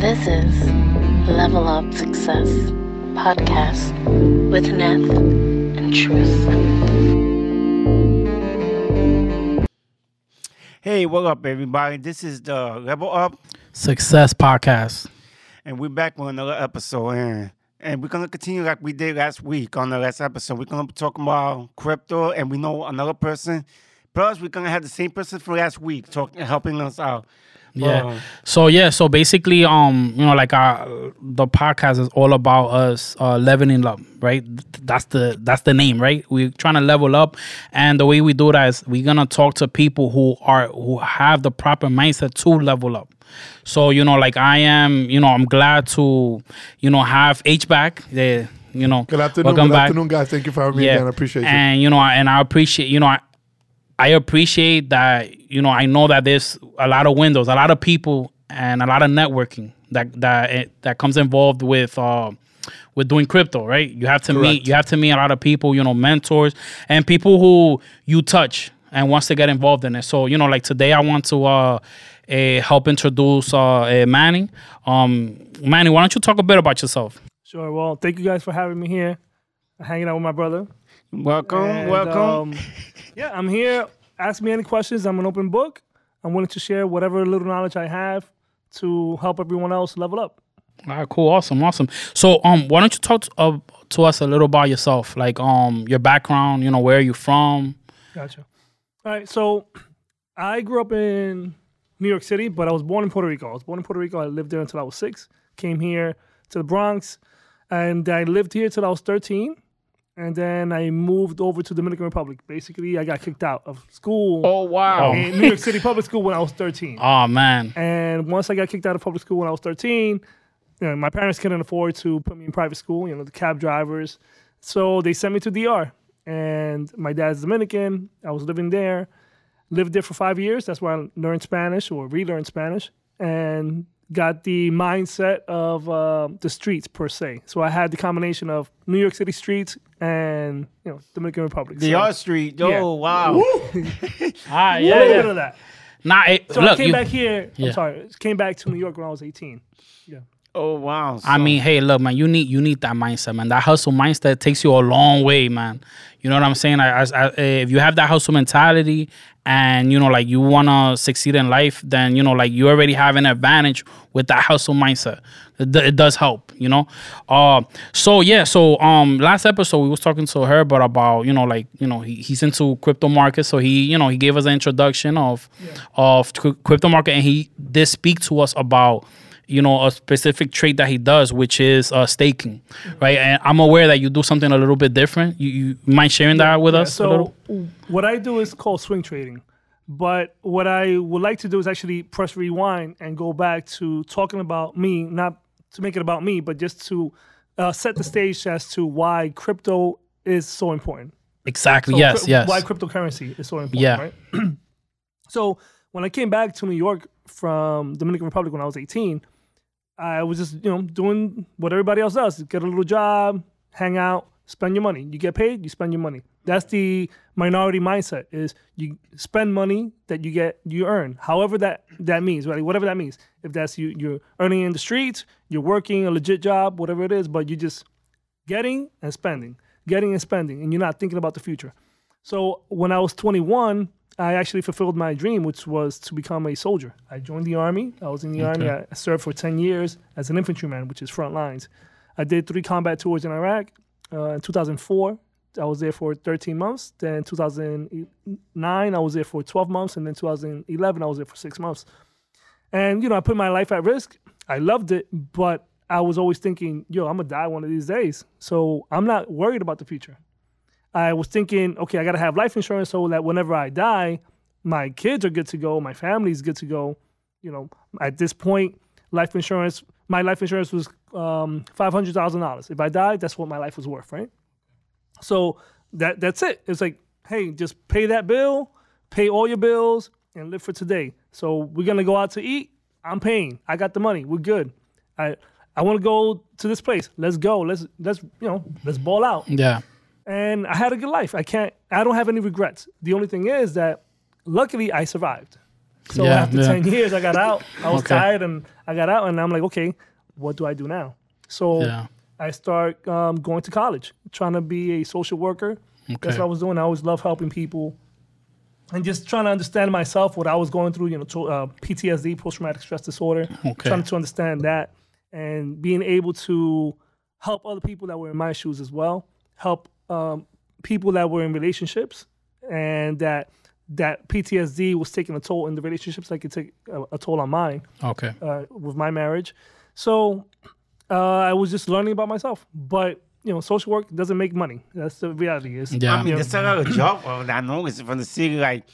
This is Level Up Success Podcast with Neth and Truth. Hey, what up, everybody? This is the Level Up, Success Podcast. and we're back with another episode. And, and we're gonna continue like we did last week on the last episode. We're gonna be talking about crypto, and we know another person. Plus, we're gonna have the same person from last week talking, helping us out. Yeah. Uh, So yeah, so basically, um, you know, like our the podcast is all about us uh leveling up, right? That's the that's the name, right? We're trying to level up, and the way we do that is we're gonna talk to people who are who have the proper mindset to level up. So you know, like I am, you know, I'm glad to, you know, have H back. Yeah, you know, Good afternoon, welcome good back. afternoon, guys. Thank you for having me again. I appreciate you. and you know, and I appreciate, you know, I, I appreciate that. You know, I know that there's a lot of windows, a lot of people, and a lot of networking that that eh, that comes involved with. Uh, with doing crypto, right? You have to meet you have to meet a lot of people, you know, mentors and people who you touch and wants to get involved in it. So, you know, like today I want to uh, eh, help introduce uh, eh, Manny. Um, Manny, why don't you talk a bit about yourself? Sure. Well, thank you guys for having me here, I'm hanging out with my brother. Welcome, And, welcome. um, yeah, I'm here. Ask me any questions. I'm an open book. I'm willing to share whatever little knowledge I have to help everyone else level up. All right, cool, awesome, awesome. So, um, why don't you talk to, uh, to us a little about yourself, like um, your background, you know, where are you from? Gotcha. All right. So I grew up in New York City, but I was born in Puerto Rico. I was born in Puerto Rico. I lived there until I was six. Came here to the Bronx, and I lived here till I was 13. And then I moved over to Dominican Republic. Basically, I got kicked out of school oh wow! in New York City public school when I was 13. Oh man, And once I got kicked out of public school when I was 13, you know, my parents couldn't afford to put me in private school, you know, the cab drivers. So they sent me to DR. And my dad's Dominican. I was living there. Lived there for five years. That's where I learned Spanish or relearned Spanish and got the mindset of uh, the streets per se. So I had the combination of New York City streets and, you know, Dominican Republic. the so, art street. Oh Yeah. wow! ah a yeah, little bit of that. Nah, it, So I came you, back here. Yeah. I'm sorry. Came back to New York when I was 18. Oh wow! I mean, hey, look, man, you need you need that mindset, man. That hustle mindset takes you a long way, man. You know what I'm saying? I, I, I, if you have that hustle mentality, and you know, like you wanna succeed in life, then you know, like you already have an advantage with that hustle mindset. It, it does help, you know. Uh, so yeah, so um, last episode we was talking to her, but about you know, like you know, he, he's into crypto markets, so he you know he gave us an introduction of of crypto market, and he did speak to us about you know a specific trait that he does which is uh staking right and i'm aware that you do something a little bit different you, you mind sharing that with Yeah, us a little? so what I do is called swing trading. But what I would like to do is actually press rewind and go back to talking about me, not to make it about me, but just to uh, set the stage as to why crypto is so important. exactly So yes cryp- yes Why cryptocurrency is so important, Yeah. right? so when I came back to New York from Dominican Republic when I was 18, I was just, you know, doing what everybody else does. Get a little job, hang out, spend your money. You get paid, you spend your money. That's the minority mindset is you spend money that you get you earn. However that that means, right? Whatever that means. If that's you you're earning in the streets, you're working a legit job, whatever it is, but you're just getting and spending, getting and spending, and you're not thinking about the future. So when I was 21, I actually fulfilled my dream, which was to become a soldier. I joined the army. I was in the army. I served for 10 years as an infantryman, which is front lines. I did three combat tours in Iraq. Uh, in 2004, I was there for 13 months. Then 2009, I was there for 12 months, and then 2011, I was there for six months. And you know, I put my life at risk. I loved it, but I was always thinking, yo, I'm gonna die one of these days. So I'm not worried about the future. I was thinking, okay, I gotta have life insurance so that whenever I die, my kids are good to go, my family's good to go. You know, at this point, life insurance, my life insurance was um, five hundred thousand dollars. If I died, that's what my life was worth, right? So that that's it. It's like, hey, just pay that bill, pay all your bills, and live for today. So we're gonna go out to eat. I'm paying. I got the money. We're good. I I want to go to this place. Let's go. Let's let's you know let's ball out. yeah And I had a good life. I can't. I don't have any regrets. The only thing is that luckily I survived. So Yeah, after yeah. 10 years, I got out. I was Okay. tired and I got out, and I'm like, okay, what do I do now? So Yeah. I start um, going to college, trying to be a social worker. That's what I was doing. I always love helping people and just trying to understand myself, what I was going through, you know, to, uh, PTSD, post traumatic stress disorder, Okay. trying to understand that and being able to help other people that were in my shoes as well, help um, people that were in relationships and that that PTSD was taking a toll in the relationships, like it took a, a toll on mine Okay. uh, with my marriage. So uh, I was just learning about myself. But you know, social work doesn't make money. That's the reality. Is Yeah. I mean, you know, there's a lot of job that I know it's from the city. Like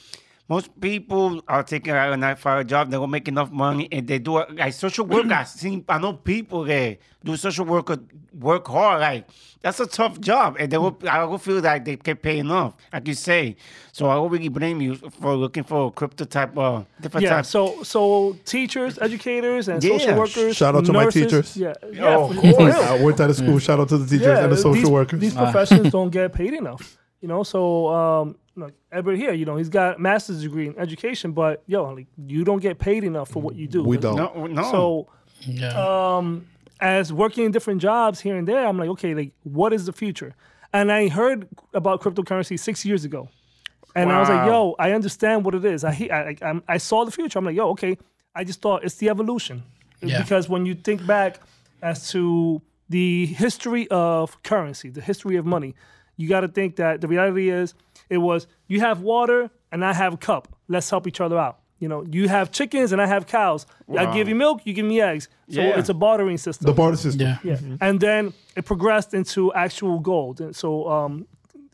most people are taking out a nine for a job, they don't make enough money, and they do it like social work. I seen, I know people that do social work uh, work hard. Like that's a tough job, and they will. I will feel like they can't pay enough, like you say. So I don't really blame you for looking for a crypto type of different yeah. type. So so teachers, educators, and Yeah. social workers. Shout out to my teachers. Yeah. Yeah. Oh, of course. I worked out of school. Shout out to the teachers and the social these, workers. These professions don't get paid enough. You know, so um, like Everett here, you know, he's got a master's degree in education, but yo, like you don't get paid enough for what you do. We don't. no, no. So Yeah. um, as working in different jobs here and there, I'm like, okay, like what is the future? And I heard about cryptocurrency six years ago, and I was like, yo, I understand what it is. I I, I, I saw the future. I'm like, yo, okay. I just thought it's the evolution, Yeah. because when you think back as to the history of currency, the history of money, you got to think that the reality is it was you have water and I have a cup. Let's help each other out. You know, you have chickens and I have cows. I give you milk, you give me eggs. So Yeah. it's a bartering system. the barter system. yeah. yeah. And then it progressed into actual gold. And so um,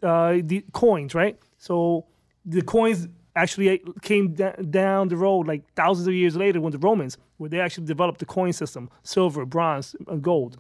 uh, the coins, right? So the coins actually came da- down the road like thousands of years later when the Romans, where they actually developed the coin system, silver, bronze, and gold.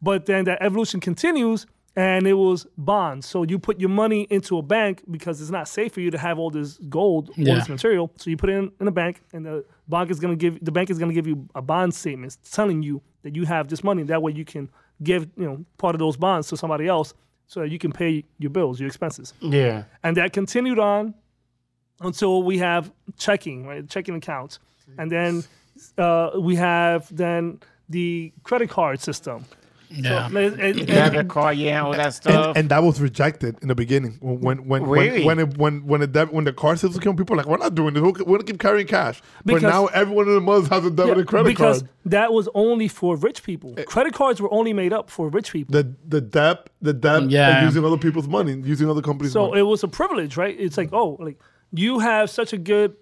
But then that evolution continues and it was bonds. So you put your money into a bank because it's not safe for you to have all this gold, all this material. So you put it in, in a bank and the bank is gonna give the bank is gonna give you a bond statement telling you that you have this money. That way you can give, you know, part of those bonds to somebody else so that you can pay your bills, your expenses. yeah. And that continued on until we have checking, right? Checking accounts. And then uh, we have then the credit card system. Yeah. So, it- it- Debit card, yeah, all that stuff. And, and that was rejected in the beginning when when when Really? when when it, when when, the deb- when the card system came, people were like, we're not doing this. We're going to keep carrying cash. Because- but now everyone in the month has a debit Yeah, and credit because card. Because that was only for rich people. Credit cards were only made up for rich people. The the debt the debt Yeah. and using other people's money, using other companies' So money. it was a privilege, right? It's like, oh, like you have such a good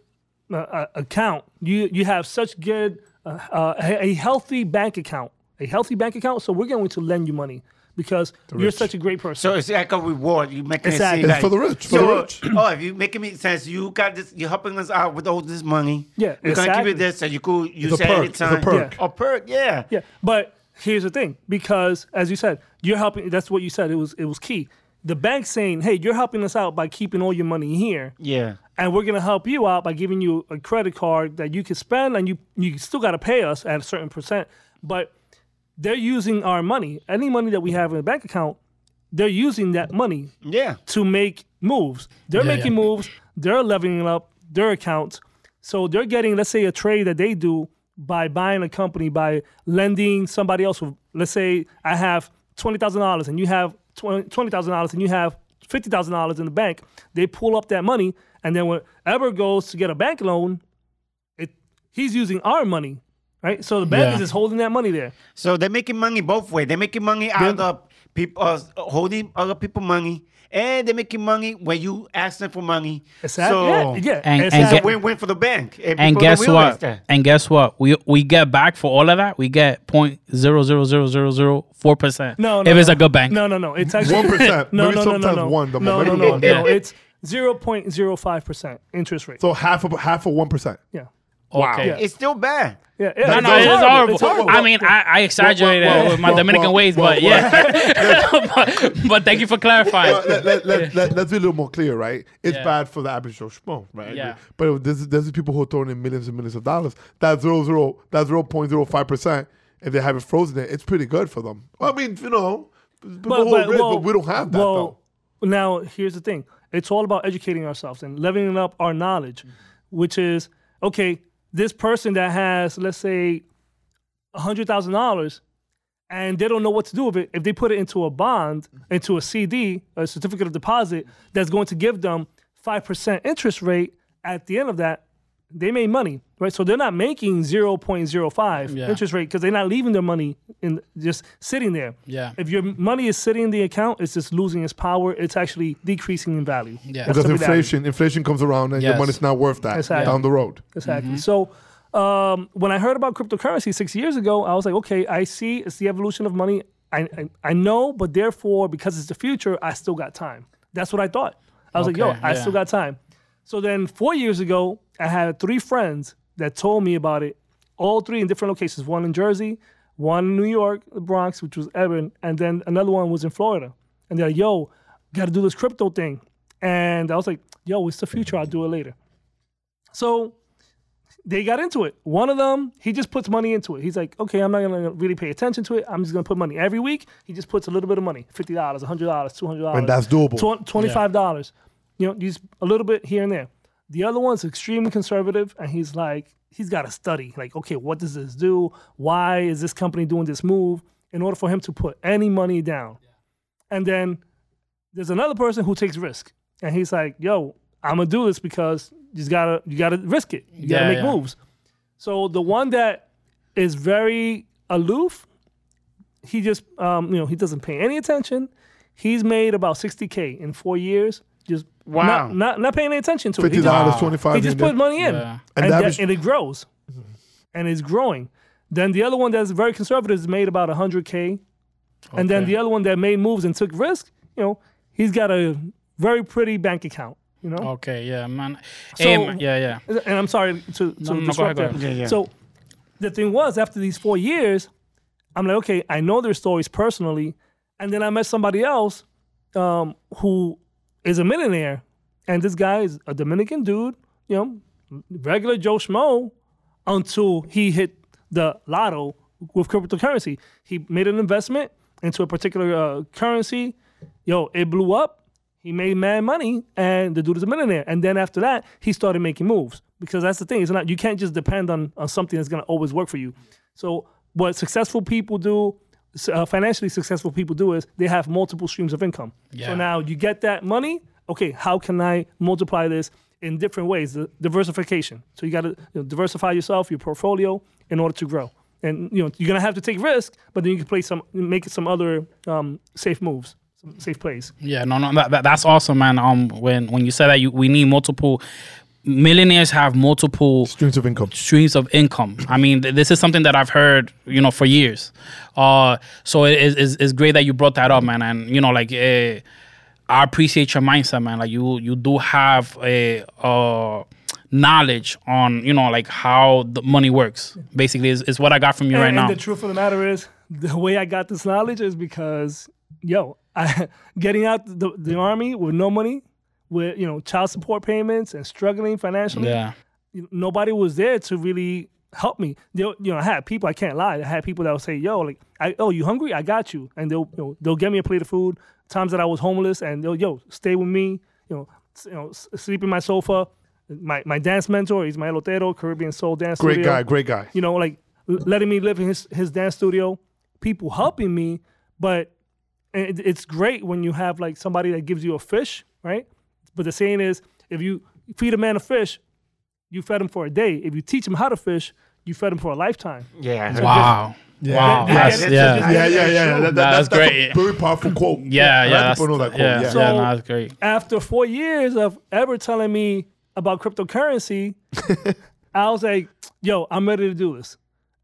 uh, uh, account. You you have such good uh, uh, a a healthy bank account, a healthy bank account. So we're going to lend you money because you're such a great person. So it's like a reward. You making Exactly. it seem It's like for the rich, for so, the rich. Oh, if you making me sense, you got this. You're helping us out with all this money. Yeah, we're gonna give you this, and you could use It's a it perk. It's a anytime. perk. A perk, yeah. Yeah, but here's the thing, because as you said, you're helping. That's what you said. It was it was key. The bank saying, "Hey, you're helping us out by keeping all your money here, Yeah. and we're gonna help you out by giving you a credit card that you can spend, and you you still got to pay us at a certain percent." But they're using our money, any money that we have in a bank account. They're using that money Yeah. to make moves. They're Yeah, making yeah. moves. They're leveling up their accounts. So they're getting, let's say, a trade that they do by buying a company, by lending somebody else. With, let's say I have twenty thousand dollars and you have twenty thousand dollars and you have fifty thousand dollars in the bank. They pull up that money, and then whenever goes to get a bank loan, it he's using our money, right? So the bank Yeah. is just holding that money there. So they're making money both ways. They're making money out of people uh, holding other people money, and they're making money when you ask them for money. Exactly. So yeah, yeah. And- and it's exactly. a win-win for the bank. And people don't guess realize what? that. And guess what? We we get back for all of that. We get point zero zero zero zero zero four percent. No, no, if it's no. a good bank. No, no, no. It's actually 1%. No, Maybe no, no, no, sometimes no. one, the no, no, momentum no, one. no. Yeah. It's zero point zero five percent interest rate. so half of half of one percent. yeah, Okay. Yeah. It's still bad. yeah. yeah. No, no, it's horrible. It's horrible. I mean, I, I exaggerated well, well, with my well, Dominican well, ways, well, but yeah. but, but thank you for clarifying. Well, let, let, let, let, let's be a little more clear, right? It's Yeah. bad for the average Joe Schmo, right? Yeah. But there's, there's people who are throwing in millions and millions of dollars. That zero zero, that zero point zero five percent, if they have it frozen, there, it's pretty good for them. I mean, you know, people who are rich, but we don't have that well, though. Now, here's the thing. It's all about educating ourselves and leveling up our knowledge, mm. which is okay, this person that has, let's say, $100,000 and they don't know what to do with it, if they put it into a bond, mm-hmm. into a CD, a certificate of deposit, that's going to give them 5% interest rate at the end of that, they made money, right? So they're not making 0.05 Yeah. interest rate because they're not leaving their money in just sitting there. Yeah. If your money is sitting in the account, it's just losing its power. It's actually decreasing in value. Yeah. That's Because the reality. inflation, inflation comes around and your money's not worth that Exactly. down the road. Exactly. So um, when I heard about cryptocurrency six years ago, I was like, okay, I see it's the evolution of money. I, I, I know, but therefore, because it's the future, I still got time. That's what I thought. I was like, yo, I yeah. still got time. So then four years ago, I had three friends that told me about it, all three in different locations. One in Jersey, one in New York, the Bronx, which was Evan, and then another one was in Florida. And they're like, yo, got to do this crypto thing. And I was like, yo, it's the future. I'll do it later. So they got into it. One of them, he just puts money into it. He's like, okay, I'm not gonna really pay attention to it. I'm just gonna put money every week. He just puts a little bit of money, fifty dollars, hundred dollars, two hundred dollars, And that's doable. Twenty-five dollars. You know, just a little bit here and there. The other one's extremely conservative, and he's like, he's got to study. Like, okay, what does this do? Why is this company doing this move? In order for him to put any money down, and then there's another person who takes risk, and he's like, yo, I'm gonna do this because you just gotta you gotta risk it. You gotta Yeah, make yeah. moves. So the one that is very aloof, he just um, you know he doesn't pay any attention. He's made about 60k in four years. Just Wow. not not, not paying any attention to it. He Fifty just, dollars, Wow. twenty five. he just put money in, Yeah. and, And that that- was- and it grows, and it's growing. Then the other one that's very conservative is made about 100k, and then the other one that made moves and took risk, you know, he's got a very pretty bank account. You know, Okay, yeah, man. So- hey, man, yeah, yeah. and I'm sorry to, to No, no, disrupt ahead, go that. Yeah, yeah. So the thing was, after these four years, I'm like, okay, I know their stories personally, and then I met somebody else um, who is a millionaire, and this guy is a Dominican dude, you know, regular Joe Schmo, until he hit the lotto with cryptocurrency. He made an investment into a particular uh, currency. Yo, it blew up. He made mad money, and the dude is a millionaire. And then after that, he started making moves because that's the thing. It's not you can't just depend on on something that's gonna always work for you. So what successful people do, uh, financially successful people do is they have multiple streams of income. Yeah. So now you get that money. Okay, how can I multiply this in different ways? The diversification. So you got to you know, diversify yourself, your portfolio, in order to grow. And you know you're gonna have to take risk, but then you can play some, make some other um, safe moves, safe plays. Yeah, no, no, that, that, that's awesome, man. Um, when when you said that you we need multiple millionaires have multiple Streams of income. streams of income. I mean, th- this is something that I've heard, you know, for years. Uh, so it is it's, it's great that you brought that up, man. And you know, like, uh, I appreciate your mindset, man. Like, you you do have a uh knowledge on, you know, like how the money works. Basically, is, is what I got from you and, right and now. the truth of the matter is, the way I got this knowledge is because, yo, I, getting out the, the army with no money, with you know child support payments and struggling financially, yeah, nobody was there to really help me. They, you know, I had people. I can't lie. I had people that would say, "Yo, like, I, oh, you hungry? I got you," and they'll, you know, they'll get me a plate of food. Times that I was homeless, and they'll, yo, stay with me. You know, you know, sleep in my sofa. My my dance mentor, he's my elotero, Caribbean soul dance Great studio guy, great guy. you know, like letting me live in his, his dance studio, people helping me. But it, it's great when you have like somebody that gives you a fish, right? But the saying is, if you feed a man a fish, you fed him for a day. If you teach him how to fish, you fed him for a lifetime. Yeah. I heard wow, Yeah. wow, Yeah, that's, yeah, yeah, yeah, Yeah, yeah, yeah. That, that, That's that's, that's great. a very powerful quote. yeah, A yeah. That's, know that quote. yeah, Yeah. yeah, So- no, that's great. After four years of ever telling me about cryptocurrency, I was like, yo, I'm ready to do this.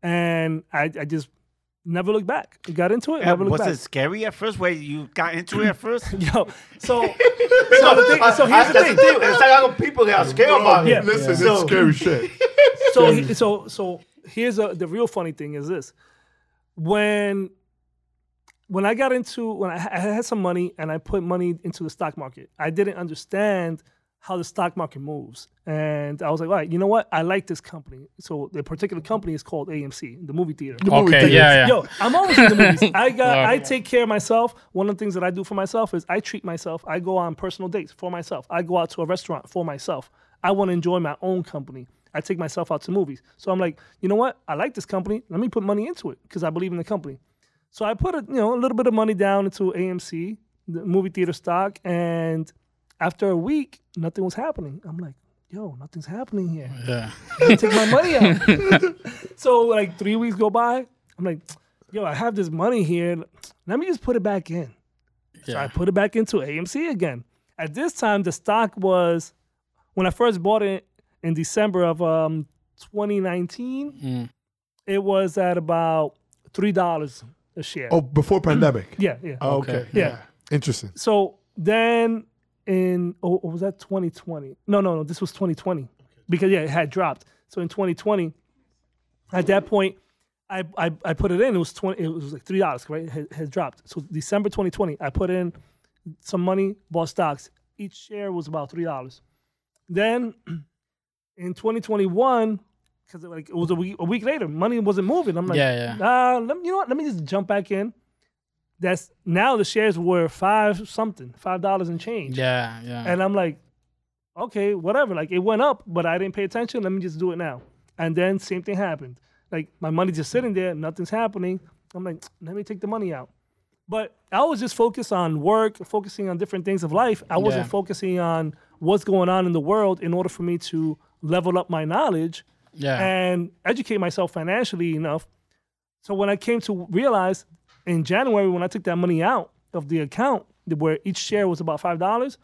And I, I just never looked back. You got into it, never looked was back. it scary at first? Where you got into it at first? Yo, so, so, the thing, so here's the thing. It's like I got people that are scared about Yeah. Listen, So- it's scary shit. so he- so so here's a, the real funny thing is this when when I got into when I, I had some money and I put money into the stock market, I didn't understand how the stock market moves, and I was like, all right, you know what? I like this company. So the particular company is called AMC, the movie theater. The movie Okay, yeah, yeah. Yo, I'm always in the movies. I got, Wow. I take care of myself. One of the things that I do for myself is I treat myself. I go on personal dates for myself. I go out to a restaurant for myself. I want to enjoy my own company. I take myself out to movies. So I'm like, you know what? I like this company. Let me put money into it because I believe in the company. So I put a you know a little bit of money down into AMC, the movie theater stock, and after a week, nothing was happening. I'm like, yo, nothing's happening here. Yeah. take my money out. so like three weeks go by. I'm like, yo, I have this money here. Let me just put it back in. Yeah. So I put it back into AMC again. At this time, the stock was when I first bought it in December of um, 2019. Mm. It was at about three dollars a share. Oh, before pandemic. yeah, yeah. Oh, okay. Okay. Yeah. Yeah. Interesting. So then in oh or was that 2020? No, no, no. This was 2020 because yeah, it had dropped. So in 2020, at that point, I I, I put it in. It was 20. It was like three dollars, right? It had, had dropped. So December 2020, I put in some money, bought stocks. Each share was about three dollars. Then in 2021, because like it was a week, a week later, money wasn't moving. I'm like, Yeah, yeah. uh, let you know what? Let me just jump back in. That's now the shares were five something, five dollars and change. Yeah, yeah. And I'm like, okay, whatever. Like it went up, but I didn't pay attention. Let me just do it now. And then same thing happened. Like my money's just sitting there, nothing's happening. I'm like, let me take the money out. But I was just focused on work, focusing on different things of life. I wasn't Yeah. focusing on what's going on in the world in order for me to level up my knowledge yeah. and educate myself financially enough. So when I came to realize in January when I took that money out of the account where each share was about five dollars,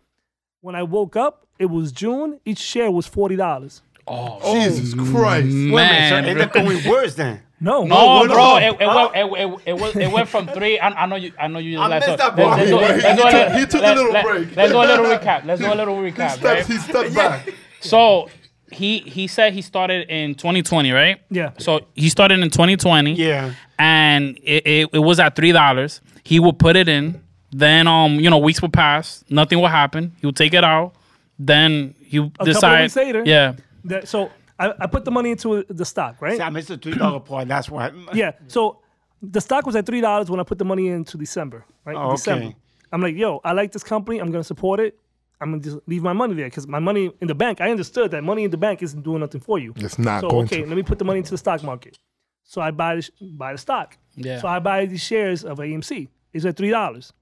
when I woke up, it was June. Each share was forty dollars. oh, oh Jesus Christ. Wait a minute, man. so it ended up going worse then. No, No, what bro, up? it, it, went, it, it, it, went, it went from three. I, I know you. I know you. I let's missed do- that part. let's do- He- let's he do took- little- he took a little let- break. Let's do a little recap. Let's do a little recap, Steps, right? he stepped back. So he he said he started in 2020, right? Yeah. So he started in 2020. Yeah. And it, it, it was at three dollars. He would put it in. Then um, you know, weeks would pass. Nothing would happen. He would take it out. Then he would couple of decide. weeks later. Yeah. That, so I, I put the money into the stock, right? See, I missed the three dollar part. That's why. Yeah. So the stock was at three dollars when I put the money into December, right? Oh, okay. December. I'm like, yo, I like this company. I'm gonna support it. I'm gonna just leave my money there because my money in the bank. I understood that money in the bank isn't doing nothing for you. It's not So going okay, to. let me put the money into the stock market. So I buy the buy the stock. Yeah. So I buy these shares of AMC. It's at three dollars.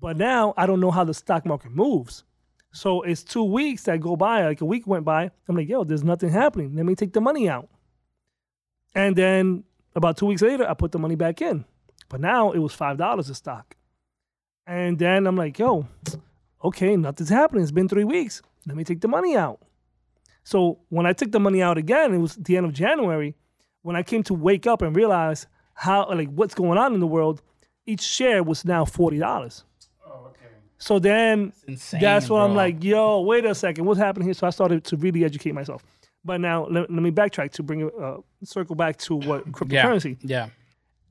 But now I don't know how the stock market moves. So it's two weeks that go by. Like a week went by. I'm like, yo, there's nothing happening. Let me take the money out. And then about two weeks later, I put the money back in. But now it was five dollars a stock. And then I'm like, yo, okay, nothing's happening. It's been three weeks. Let me take the money out. So when I took the money out again, it was the end of January. When I came to wake up and realize how like what's going on in the world, each share was now forty dollars. Oh, okay. So then insane, that's when I'm like, yo, wait a second, what's happening here? So I started to really educate myself. But now let, let me backtrack to bring uh, circle back to what cryptocurrency Yeah.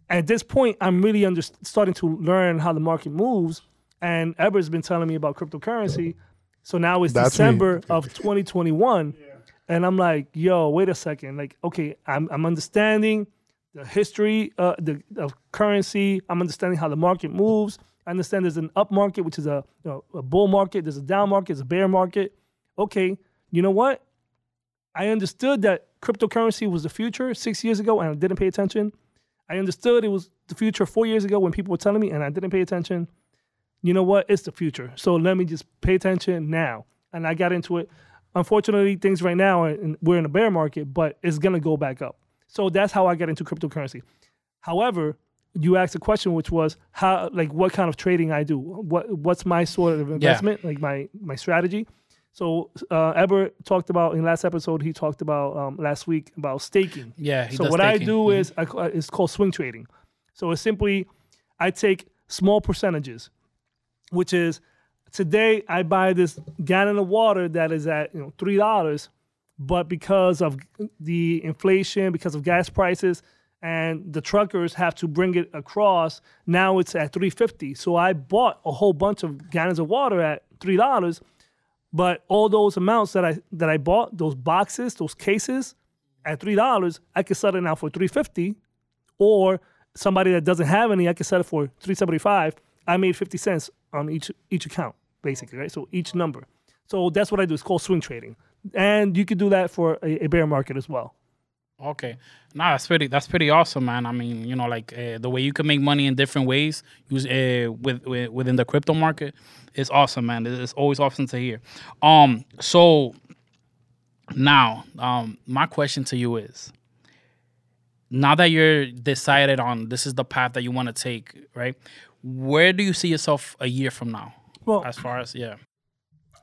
yeah. at this point, I'm really under, starting to learn how the market moves. And Heber's been telling me about cryptocurrency. So now it's That's me. December of 2021. And I'm like, yo, wait a second. Like, okay, I'm, I'm understanding the history uh, the, of currency. I'm understanding how the market moves. I understand there's an up market, which is a, you know, a bull market. There's a down market. There's a bear market. Okay, you know what? I understood that cryptocurrency was the future six years ago, and I didn't pay attention. I understood it was the future four years ago when people were telling me, and I didn't pay attention. You know what? It's the future. So let me just pay attention now. And I got into it. Unfortunately, things right now and we're in a bear market, but it's gonna go back up. So that's how I got into cryptocurrency. However, you asked a question, which was how, like, what kind of trading I do. What what's my sort of investment, like my my strategy. So uh, Heber talked about in last episode. He talked about um, last week about staking. Yeah. So what I staking. do Mhm. is I, it's called swing trading. So it's simply I take small percentages, which is today I buy this gallon of water that is at you know three dollars, but because of the inflation, because of gas prices, and the truckers have to bring it across, now it's at three fifty. So I bought a whole bunch of gallons of water at three dollars, but all those amounts that I that I bought, those boxes, those cases, at three dollars, I could sell it now for three fifty, or somebody that doesn't have any, I could sell it for three seventy five. I made fifty cents on each each account, basically, right? So each number. So that's what I do. It's called swing trading. and you could do that for a, a bear market as well. Okay, nah, that's pretty. That's pretty awesome, man. I mean, you know, like uh, the way you can make money in different ways, use uh, with, with within the crypto market, is awesome, man. It's always awesome to hear. Um, so now, um, my question to you is: now that you're decided on this is the path that you want to take, right? Where do you see yourself a year from now? Well, As far as yeah,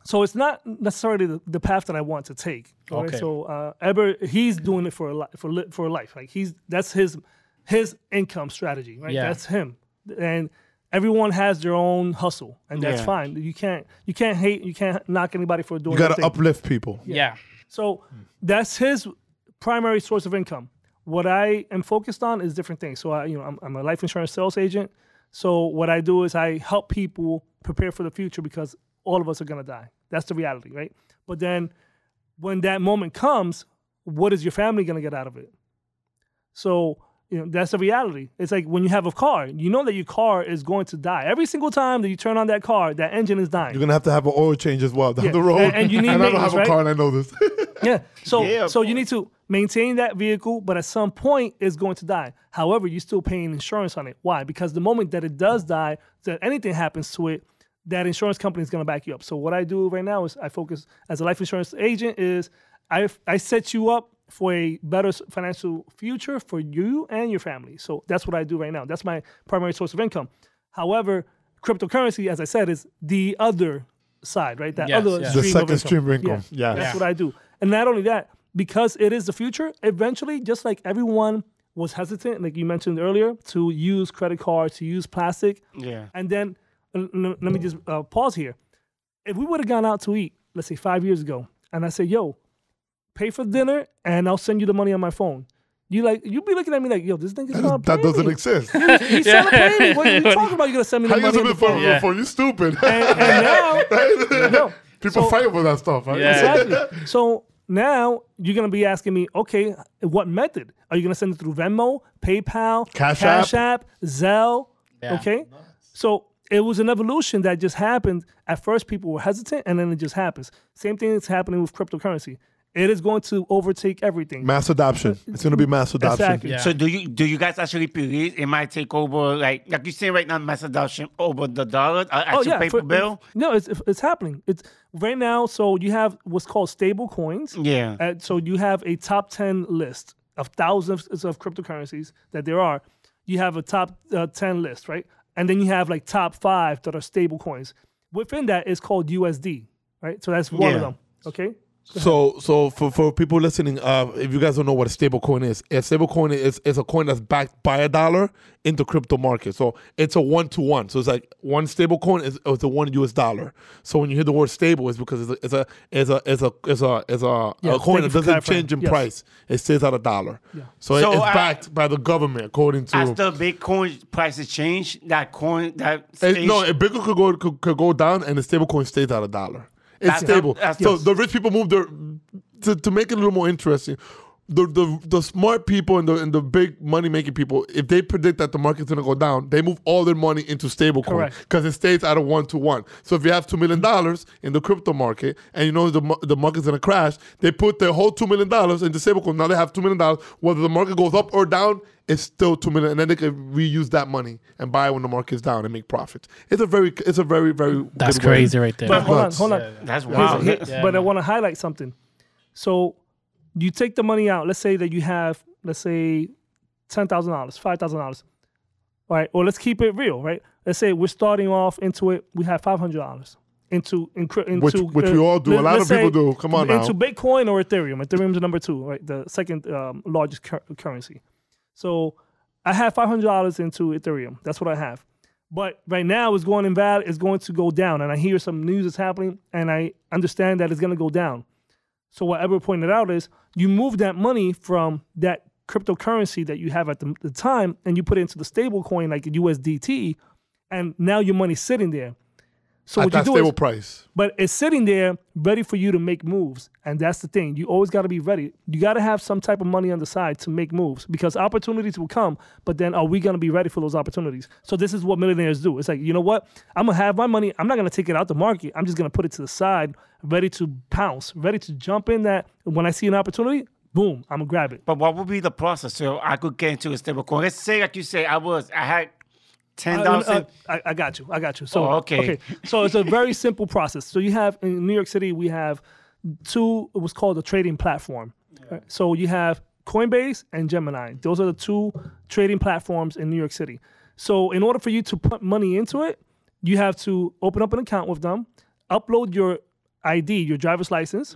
so it's not necessarily the, the path that I want to take. Right? Okay. So uh, Heber, he's doing it for a li- for li- for life. Like he's that's his his income strategy. Right. Yeah. That's him. And everyone has their own hustle, and that's Yeah. fine. You can't you can't hate you can't knock anybody for doing. You gotta their uplift people. yeah, So that's his primary source of income. What I am focused on is different things. So I, you know, I'm, I'm a life insurance sales agent. So what I do is I help people prepare for the future because all of us are gonna die. That's the reality, right? But then when that moment comes, what is your family gonna get out of it? So you know that's the reality. It's like when you have a car, you know that your car is going to die. Every single time that you turn on that car, that engine is dying. You're gonna have to have an oil change as well down Yeah, the road. and- and you need I don't have a right? car, and I know this. Yeah. So Yeah, of so you need to maintain that vehicle, but at some point it's going to die. However, you're still paying insurance on it. Why? Because the moment that it does die, that anything happens to it, that insurance company is going to back you up. So what I do right now is I focus as a life insurance agent is I I set you up for a better financial future for you and your family. So that's what I do right now. That's my primary source of income. However, cryptocurrency, as I said, is the other side, right? That Yes, other yes. The second of stream of income. income. Yes. That's Yeah. what I do. And not only that, because it is the future, eventually, just like everyone was hesitant, like you mentioned earlier, to use credit cards, to use plastic. Yeah. And then, uh, n- let me just uh, pause here. If we would have gone out to eat, let's say five years ago, and I said, yo, pay for dinner and I'll send you the money on my phone. You like you'd be looking at me like, yo, this nigga's trying to that doesn't me. exist. He's trying to play me. What are you talking about? You're gonna send me the you money gonna on the phone. Yeah. for you stupid? And, and now, no. People so- fight over that stuff. Right? Yeah. Exactly. so now you're gonna be asking me, okay, what method? Are you gonna send it through Venmo, PayPal, Cash App, Zelle? Yeah. Okay. So it was an evolution that just happened. At first, people were hesitant, and then it just happens. Same thing that's happening with cryptocurrency. It is going to overtake everything. Mass adoption. It's gonna be mass adoption. Exactly. Yeah. So do you do you guys actually believe it might take over like like you saying right now mass adoption over the dollar uh, actual paper for- bill? No, it's it's happening. It's right now. So you have what's called stable coins. Yeah. Uh, so you have a top 10 list of thousands of cryptocurrencies that there are. You have a top uh, 10 list, right? And then you have like top five that are stable coins. Within that is called USD, right? So that's one Yeah. of them. Okay. So, so for, for people listening, uh, if you guys don't know what a stable coin is, a stable coin is, is a coin that's backed by a dollar into crypto market. So it's a one to one. So it's like one stable coin is, is a one US dollar. So when you hear the word stable, it's because it's a it's a it's a it's a it's a, Yeah, a coin that doesn't change in Yes. price. It stays at a dollar. So, So, it's uh, backed by the government according to. As the Bitcoin prices change, that coin that It- stays- no, a Bitcoin could go could, could go down, and the stable coin stays at a dollar. It's That's- stable. so yes. the rich people move their to, to make it a little more interesting. The, the the smart people and the and the big money making people, if they predict that the market's gonna go down, they move all their money into stablecoin because it stays at a one to one. So if you have two million dollars in the crypto market and you know the the market's gonna crash, they put their whole two million dollars into stablecoin. Now they have two million dollars. Whether the market goes up or down, it's still two million, and then they can reuse that money and buy when the market's down and make profits. It's a very it's a very very That's good way. crazy right there. But hold on, hold on. that's Here's- wild. here- Yeah, but I want to highlight something. So you take the money out. Let's say that you have, let's say, ten thousand dollars, five thousand dollars. All right. Or let's keep it real, right? Let's say we're starting off into it. We have five hundred dollars into, into Which- which we all do. A lot of people do. Come on now. into Bitcoin or Ethereum. Ethereum's number two, right? The second um, largest cur- currency. So I have five hundred dollars into Ethereum. That's what I have. But right now it's going in val it's going to go down. And I hear some news is happening and I understand that it's gonna go down. So what Heber pointed out is you move that money from that cryptocurrency that you have at the, the time and you put it into the stable coin like USDT, and now your money's sitting there. So At what you that do stable is, price. but it's sitting there ready for you to make moves, and that's the thing. You always got to be ready. You got to have some type of money on the side to make moves because opportunities will come. But then, are we going to be ready for those opportunities? So this is what millionaires do. It's like you know what? I'm gonna have my money. I'm not gonna take it out the market. I'm just gonna put it to the side, ready to pounce, ready to jump in. That when I see an opportunity, boom, I'm gonna grab it. But what would be the process so I could get into a stable coin? Let's say, like you say, I was, I had ten Uh, thousand. uh, I, I got you. I got you. So Oh, okay. Okay. So it's a very simple process. So you have in New York City, we have two. It was called a trading platform. Right? So you have Coinbase and Gemini. Those are the two trading platforms in New York City. So in order for you to put money into it, you have to open up an account with them, upload your ID, your driver's license,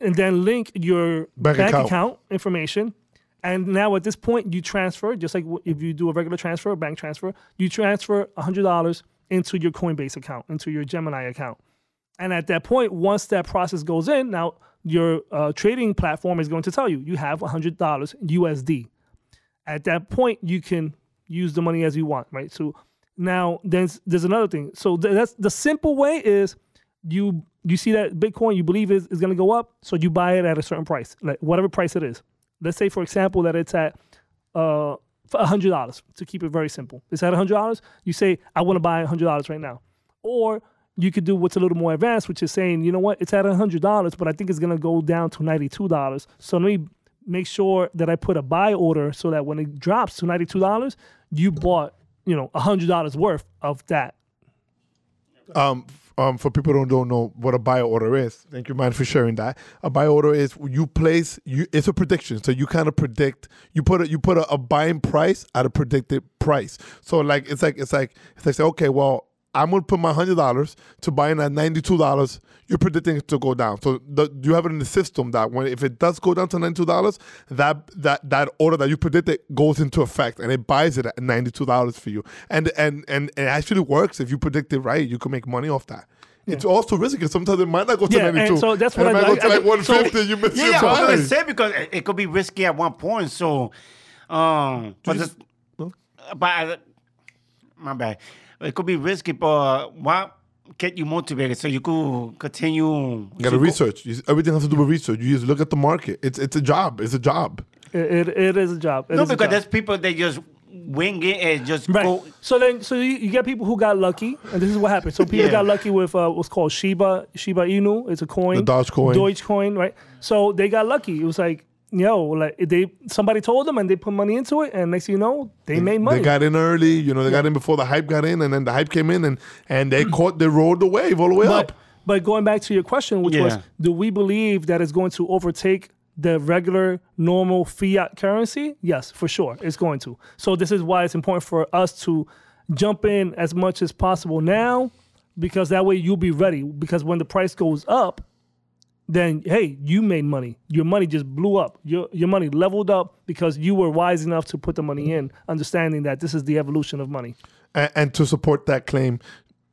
and then link your Bank bank, account. account. information. And now at this point, you transfer, just like if you do a regular transfer, a bank transfer, you transfer $100 into your Coinbase account, into your Gemini account. And at that point, once that process goes in, now your uh, trading platform is going to tell you you have $100 USD. At that point, you can use the money as you want, right? So now then there's another thing. So th- that's the simple way is you you see that Bitcoin you believe is, is going to go up, so you buy it at a certain price, like whatever price it is. Let's say, for example, that it's at uh hundred dollars. To keep it very simple, it's at hundred dollars. You say, I want to buy hundred dollars right now, or you could do what's a little more advanced, which is saying, you know what, it's at hundred dollars, but I think it's going to go down to ninety two dollars. So let me make sure that I put a buy order so that when it drops to ninety two dollars, you bought you know hundred dollars worth of that um, um, for people who don't, know what a buy order is, thank you, man, for sharing that. A buy order is you place you. It's a prediction, so you kind of predict. You put a, you put a, a buying price at a predicted price. So like it's like it's like they say, okay, well, I'm gonna put my hundred dollars to buy in at ninety two dollars. You're predicting it to go down. So the, you have it in the system that when if it does go down to ninety two dollars, that that that order that you predicted goes into effect and it buys it at ninety two dollars for you. And and and it actually works if you predict it right. You can make money off that. It's also risky because sometimes it might not go to Yeah, and 92. so that's and what I might like- go to like think- so- 150. you miss Yeah, your yeah, I was gonna say because it, it could be risky at one point. So, um, but, just- no? but I, my bad. It could be risky, but what get you motivated so you could continue? You got to to go- research. You, everything has to do with research. You just look at the market. It's it's a job. It's a job. It, it, it is a job. It No, because job. there's people they just wing it and just Right. go. So then, so you, you get people who got lucky, and this is what happened. So people Yeah. got lucky with uh, what's called Shiba Shiba Inu. It's a coin. The Dogecoin. Dogecoin, right? So they got lucky. It was like, yo, like they somebody told them, and they put money into it, and next thing you know, they made money. They got in early. You know, they got in before the hype got in, and then the hype came in, and and they caught, they rode the wave all the way but up. but going back to your question, which was, do we believe that it's going to overtake the regular normal fiat currency? Yes, for sure, it's going to. So this is why it's important for us to jump in as much as possible now, because that way you'll be ready. Because when the price goes up, then hey, you made money. Your money just blew up. Your your money leveled up because you were wise enough to put the money in, understanding that this is the evolution of money. And, and to support that claim,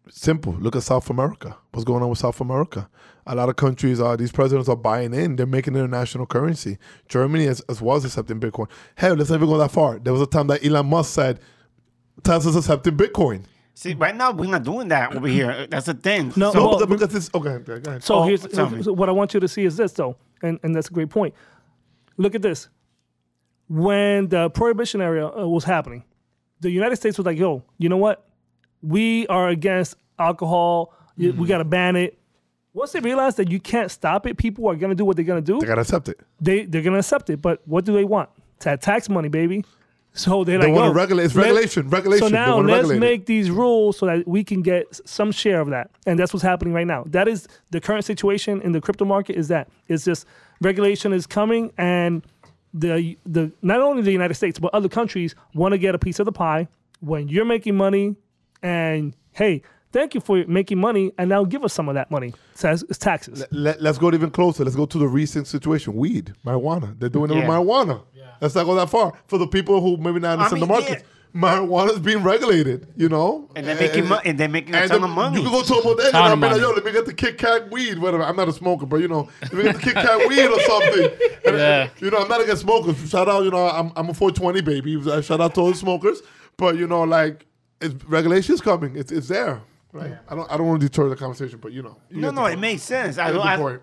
simple. Look at South America. What's going on with South America? A lot of countries are these presidents are buying in. They're making international currency. Germany as, as well is accepting Bitcoin. Hell, let's not even go that far. There was a time that Elon Musk said Tesla's accepting Bitcoin. See, right now we're not doing that over here. That's the thing. No, so, well- But because it's okay. okay, Go ahead. So Oh, here's tell so what I want you to see is this though, and and that's a great point. Look at this. When the prohibition area uh, was happening, the United States was like, "Yo, you know what? We are against alcohol. Mm-hmm. We got to ban it." Once they realize that you can't stop it, people are gonna do what they're gonna do. they gotta accept it. They they're gonna accept it. But what do they want? Ta- tax money, baby. So they're They like, wanna regulate- it's regulation, regulation. So now let's it. make these rules so that we can get some share of that, and that's what's happening right now. That is the current situation in the crypto market. Is that it's just regulation is coming, and the the not only the United States but other countries want to get a piece of the pie. When you're making money, and hey, thank you for making money, and now give us some of that money. So it's, it's taxes. Let, us go even closer. Let's go to the recent situation. Weed, marijuana. They're doing it Yeah. with marijuana. Let's not go that far. For the people who maybe not understand mean, the market, marijuana is being regulated, you know? and they're making money. And they're making a And ton the- of money. You can go to a bodega Ton and of be like, yo, let me get the Kit Kat weed, whatever. I'm not a smoker, but you know, let me get the Kit Kat weed or something. And, Yeah. You know, I'm not against smokers. Shout out, you know, I'm, I'm a 420 baby. Shout out to all the smokers. But, you know, like, it's, regulation's coming. It's, it's there. Right? I don't I don't want to deter the conversation, but you know. you No, get the no, it makes sense. I You get don't, the I,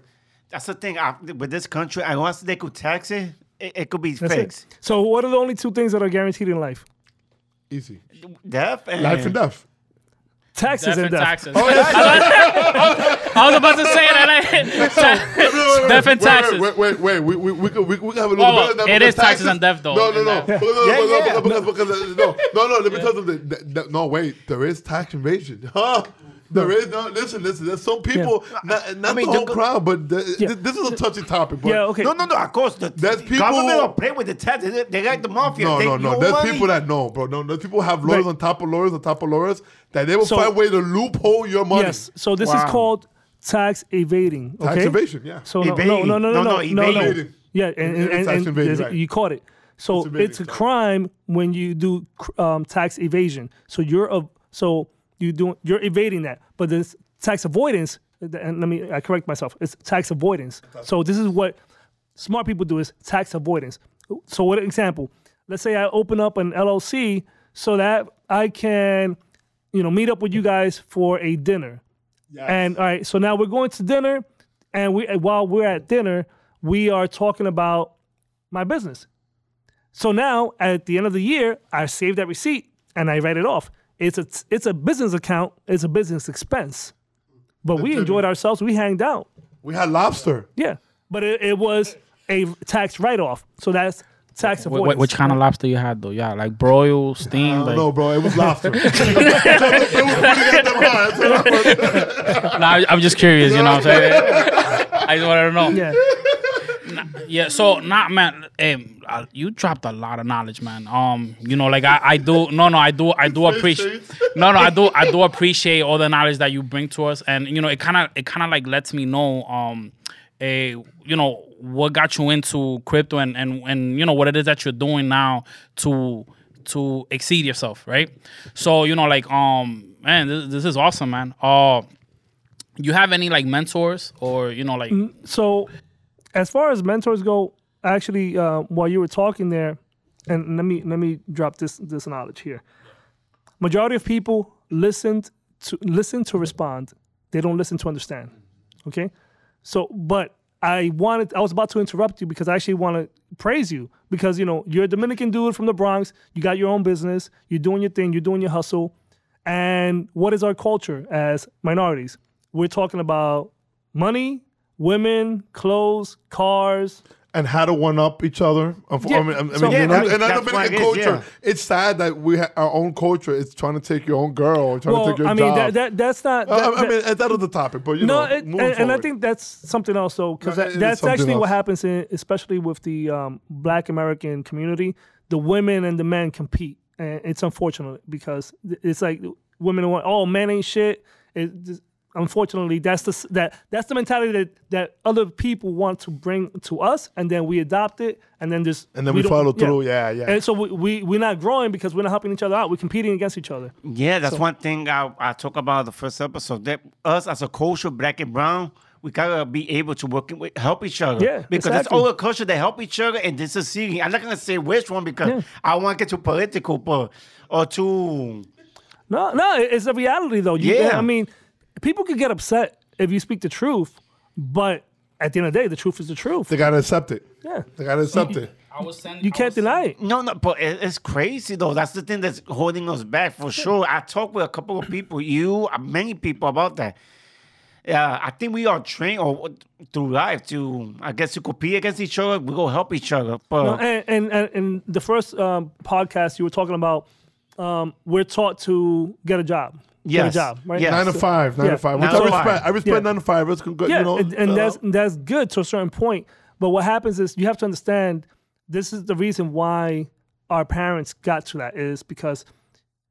that's the thing. I, with this country, unless they could tax it, it, it could be That's it. fixed. So what are the only two things that are guaranteed in life? Easy. Death and Life and death. Taxes Death and and death. taxes. Oh, I was about to say that. Death and taxes. Wait, wait, wait, wait. We, we, we, could, we, we could have a little Oh, bit of that it because taxes and death, though, No, no, and no. that- Because- Yeah, yeah. because- because- because- No, no, no. Let me tell you something. Th- th- No, wait. There is tax evasion. Huh? There is no. Listen, listen. There's some people, not, not mean, the whole the- crowd, but the, Yeah. th- this is a touchy topic. But Yeah, okay. No, no, no. Of course, the There's people- government will play with the tax. They, they like the mafia. No, they, no, no. There's money. people that know, bro. No, there's people have lawyers Right. on top of lawyers on top of lawyers that they will So- find a way to loophole your money. Yes. So this Wow. is called tax evading. Okay? Tax evasion, yeah. So no, no, Evading. no, no, no, No, no, no, no, no. evading. Yeah, and, and, It is and, and evading, right. you caught it. So It's it's a crime when you do um, tax evasion. So you're a so you do you're evading that, but this tax avoidance. And let me I correct myself. It's tax avoidance. So this is what smart people do is tax avoidance. So what an example? Let's say I open up an LLC so that I can, you know, meet up with you guys for a dinner. And all right, so now we're going to dinner, and we while we're at dinner, we are talking about my business. So now at the end of the year, I save that receipt and I write it off. It's a it's a business account. It's a business expense. But we enjoyed ourselves. We hanged out. We had lobster. Yeah. But it, it was a tax write off. So that's tax avoidance. wh- which kind of lobster you had though? Yeah, like broil, I don't Like, know, bro. It was lobster. it was pretty goddamn hard. That's what I was- nah, I- I'm just curious. You know what I'm saying? I just wanted to know. Yeah. Yeah, so not man, um, uh, you dropped a lot of knowledge, man. Um, you know, like I, I do, no, no, I do, I do appreciate, no, no, I do, I do appreciate all the knowledge that you bring to us, and you know, it kind of, it kind of like lets me know, um, a, you know, what got you into crypto, and and and you know what it is that you're doing now to to exceed yourself, right? So you know, like, um, man, this, this is awesome, man. Uh, you have any like mentors or you know, like, So, as far as mentors go, actually, uh, while you were talking there, and let me let me drop this this knowledge here. Majority of people listened to listen to respond. They don't listen to understand. Okay, so but I wanted I was about to interrupt you because I actually want to praise you because you know you're a Dominican dude from the Bronx. You got your own business. You're doing your thing. You're doing your hustle. And what is our culture as minorities? We're talking about money, women, clothes, cars. and how to one up each other. Yeah, I mean, I mean, so- Yeah, and, I mean, and our that's what Dominican it culture, yeah. it's sad that we ha- our own culture is trying to take your own girl or trying to Well, take your I mean job. that, that that's not. Uh, that- I, I that- mean, that is the topic, but you no, know, it, and, and I think that's something else though, because No, is that's actually what happens, in, especially with the um, Black American community. The women and the men compete, and it's unfortunate because it's like women want, oh, men ain't shit. It, unfortunately, that's the that that's the mentality that that other people want to bring to us, and then we adopt it, and then just And then we don't- follow through. Yeah, yeah. And so we, we we're not growing because we're not helping each other out. We're competing against each other. Yeah, that's one thing I, I talk about the first episode. That us as a culture, black and brown, we gotta be able to work with, help each other. Yeah, because exactly. it's all a culture that help each other and this is seeing. I'm not gonna say which one because Yeah. I want to get too political, but or too. No, no, it's a reality though. You, Yeah. I mean, people could get upset if you speak the truth, but at the end of the day, the truth is the truth. they gotta accept it. Yeah. They gotta accept it. I was sending, You can't deny it. No, no, but it, it's crazy though. That's the thing that's holding us back for sure. I talked with a couple of people, you, uh, many people about that. Yeah, I think we are trained or through life to, I guess, to compete against each other. We go help each other. But No, and, and, and, and the first um, podcast you were talking about, um, we're taught to get a job. Get a job, right? Yes. Nine to five, nine yeah. to five. Which Nine I to respect. five. I respect Yeah. nine to five. It's good, Yeah, you know. and, and uh, that's that's good to a certain point. But what happens is you have to understand this is the reason why our parents got to that is because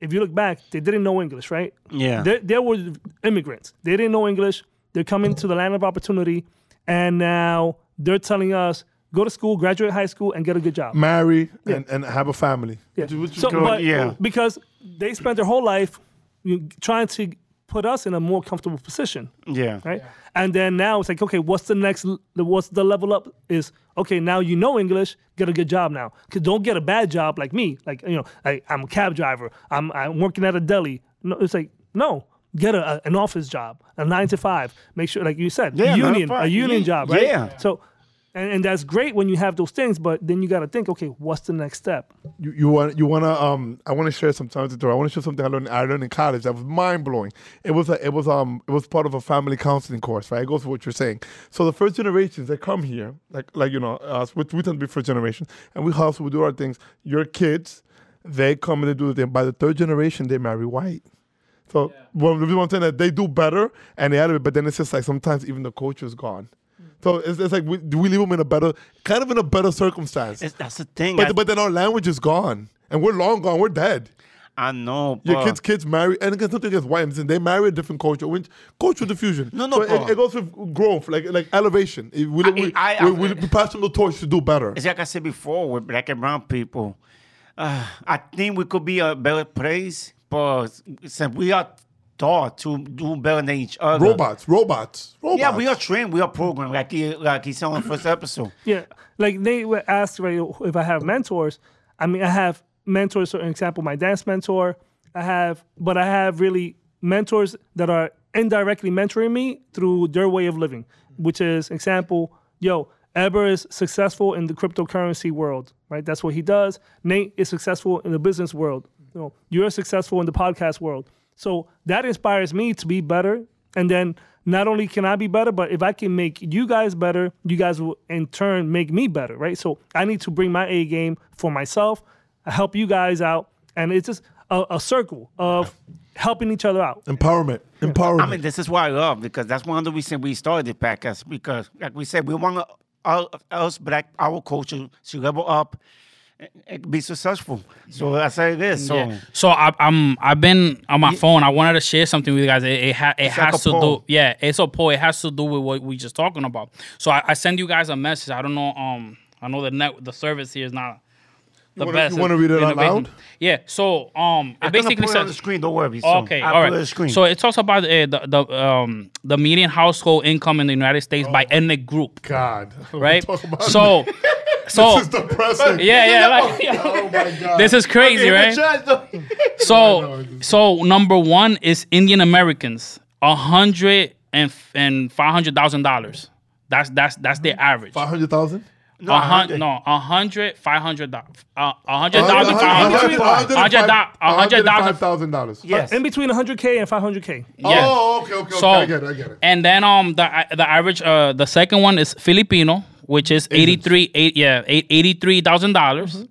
if you look back, they didn't know English, right? Yeah. They, they were immigrants. They didn't know English. They're coming to the land of opportunity, and now they're telling us go to school, graduate high school, and get a good job. marry and, and have a family. Yeah. Which- which So, but yeah. because they spent their whole life you know, trying to put us in a more comfortable position yeah. right? And then now it's like, okay, what's the next? What's the level up? Is okay now you know English, get a good job now. Cause don't get a bad job like me, like you know, I, I'm a cab driver, I'm I'm working at a deli. No, it's like no, get a, a- an office job, a nine to five. Make sure, like you said, Yeah, union, a union job, right? yeah. So, and, and that's great when you have those things, but then you got to think, okay, what's the next step? you, you want you want to um I want to share some time to I want to share something I learned I learned in college that was mind blowing. It was a, it was um it was part of a family counseling course, right? It goes with what you're saying. So the first generations that come here, like like you know us, we, we tend to be first generation, and we hustle, we do our things. Your kids, they come and they do the thing. By the third generation, they marry white. So well, the reason I'm saying that they do better and they elevate, but then it's just like sometimes even the culture is gone. So it's, it's like we, do we leave them in a better, kind of in a better circumstance. It's, that's the thing. I, But, but then our language is gone, and we're long gone. We're dead. I know. Your but- kids, kids marry, and against nothing against white, I'm saying they marry a different culture. Which cultural diffusion. No, no, So it, it goes with growth, like like elevation. It- we, we, I- we, we, we pass them the torch to do better. It's like I said before with black and brown people. Uh, I think we could be a better place, but since we are taught to do better than each other. Robots, robots, robots. Yeah, we are trained. We are programmed, like he, like he said on the first episode. Yeah, like they were asked right if I have mentors. I mean, I have mentors. For example, my dance mentor. I have, but I have really mentors that are indirectly mentoring me through their way of living. Which is example, yo, Heber is successful in the cryptocurrency world, right? That's what he does. Nate is successful in the business world. You know, you're successful in the podcast world. So that inspires me to be better. And then not only can I be better, but if I can make you guys better, you guys will in turn make me better, right? So I need to bring my A game for myself, help you guys out. And it's just a, a circle of helping each other out. empowerment, empowerment. I mean, this is why I love because that's one of the reasons we started the podcast because, like we said, we want all of us black our culture to level up and, and be successful. So that's how it is. So Yeah. So I, I'm I've been on my phone. I wanted to share something with you guys. It it, ha, it has a to poll. do. Yeah, it's a poll. It has to do with what we just talking about. So I, I send you guys a message. I don't know. Um, I know the net the service here is not the wanna- best. you wanna read it in the out loud? Yeah. So um, it I basically put it on the screen. Don't worry. So Okay, I'll all put it on the screen. So it talks about uh, the the um the median household income in the United States by ethnic group, God, right? About So, so this is depressing. yeah, yeah, like Oh my God. this is crazy, right? So, so number one is Indian Americans, a hundred and and five hundred thousand dollars. That's that's that's their average. Five hundred thousand. No, A hun- 100. no, a hundred, five hundred dollars. A hundred A thousand, five hundred, hundred- a hundred, thou- a hundred five thousand. thousand dollars. Yes. In between 100K and 500K. Yeah. Oh, okay, okay, okay. So- I get it. I get it. And then um the the average uh the second one is Filipino, which is eighty three eight yeah eighty three thousand dollars. Mm-hmm.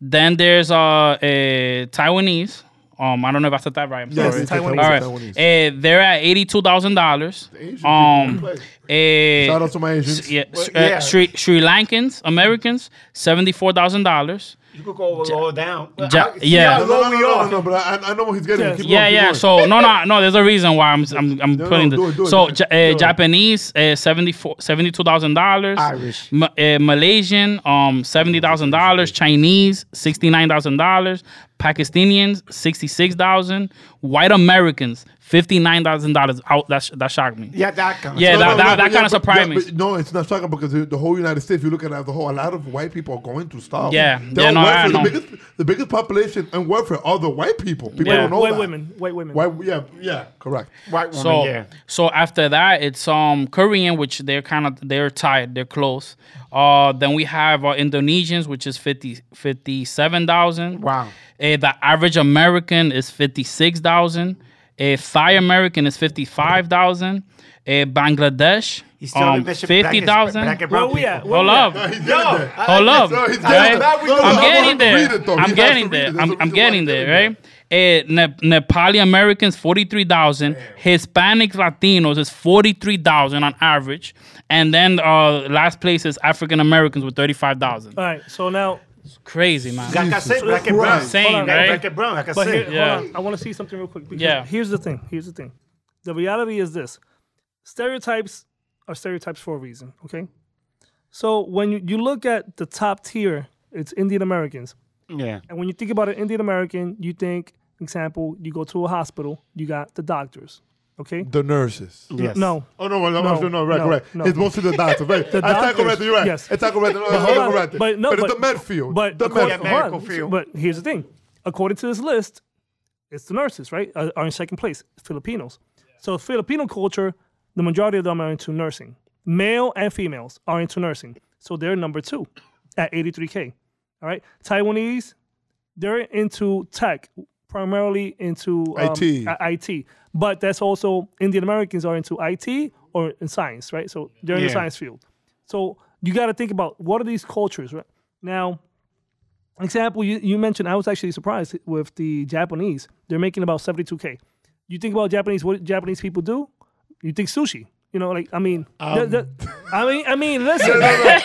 Then there's uh a Taiwanese. Um, I don't know if I said that right. I'm Yes, sorry. All right. Uh, they're at eighty two thousand dollars. Um, uh, Shout out to my Asians. yeah, Well, yeah. Sri Sri Lankans Americans seventy four thousand dollars. You could go lower down. Ja- I- yeah. No, no, no, no, no, no, but I, I know what he's getting. Yeah. Keep Yeah, going, yeah. going. So no, no, no. There's a reason why I'm I'm, I'm No, putting no, this. do it, do it, so do it. Ja- uh. Japanese uh, 74 dollars dollars. Irish. Ma- uh, Malaysian um seventy thousand dollars. Chinese sixty nine thousand dollars. Pakistanians sixty six thousand. White Americans fifty nine thousand dollars. Out that sh- that shocked me. Yeah, that kind of Yeah, stuff. that- that- but kinda surprised yeah, me. no, it's not shocking because the, the whole United States, if you look at it as a whole, a lot of white people are going through stuff. Yeah, They're yeah, on no, I welfare. The biggest, the biggest population on welfare are the white people. People Yeah. don't know white that. women. White women. White, yeah, yeah, correct. White woman, So yeah. so after that, it's um Korean, which they're kind of they're tied, they're close. Uh, then we have uh, Indonesians, which is 50 57,000. Wow. Uh, the average American is fifty six thousand. A Thai American is fifty five thousand. A Bangladesh, He's still um, mentioning fifty black thousand. Where we people. at? Where Hold we up, No, he's getting Yo, there. I- hold up. No, he's right? getting there. I'm No, no, I'm getting there. read it, though. I'm getting there. read it. There's I'm, a I'm getting there, right? Eh, Ne- Nepali Americans, 43,000. Hispanic Latinos is 43,000 on average. And then uh, last place is African Americans with 35,000. All right. So now, It's crazy, man. Like I said, Jesus black and brown. Christ. Same, on, right? Black and brown, like I but here, said. Yeah. hold on. I want to see something real quick. Yeah. Here's the thing. Here's the thing. The reality is this: stereotypes are stereotypes for a reason. Okay. So when you, you look at the top tier, it's Indian Americans. Yeah. And when you think about an Indian American, you think, example, you go to a hospital, you got the doctors. Okay. The nurses. Yes. No. Oh no, well, no, No, no, no, right, no, right. no. It's mostly the doctors, right? The I doctors, correct, you're right. yes. It's correct, no, hold it's correct. but no, but but- it's the med field. But the med Yeah, medical field. But here's the thing: according to this list, it's the nurses, right, are, are in second place. Filipinos. So Filipino culture, the majority of them are into nursing. Male and females are into nursing. So they're number two at 83K. All right. Taiwanese, they're into tech, primarily into um, IT. IT. But that's also Indian Americans are into IT or in science, right? So they're in the science field. So you got to think about what are these cultures, right? Now, example you, you mentioned, I was actually surprised with the Japanese. They're making about 72K. You think about Japanese, what Japanese people do? You think sushi. You know, like I mean, the- the- um. I mean, I mean, listen, okay,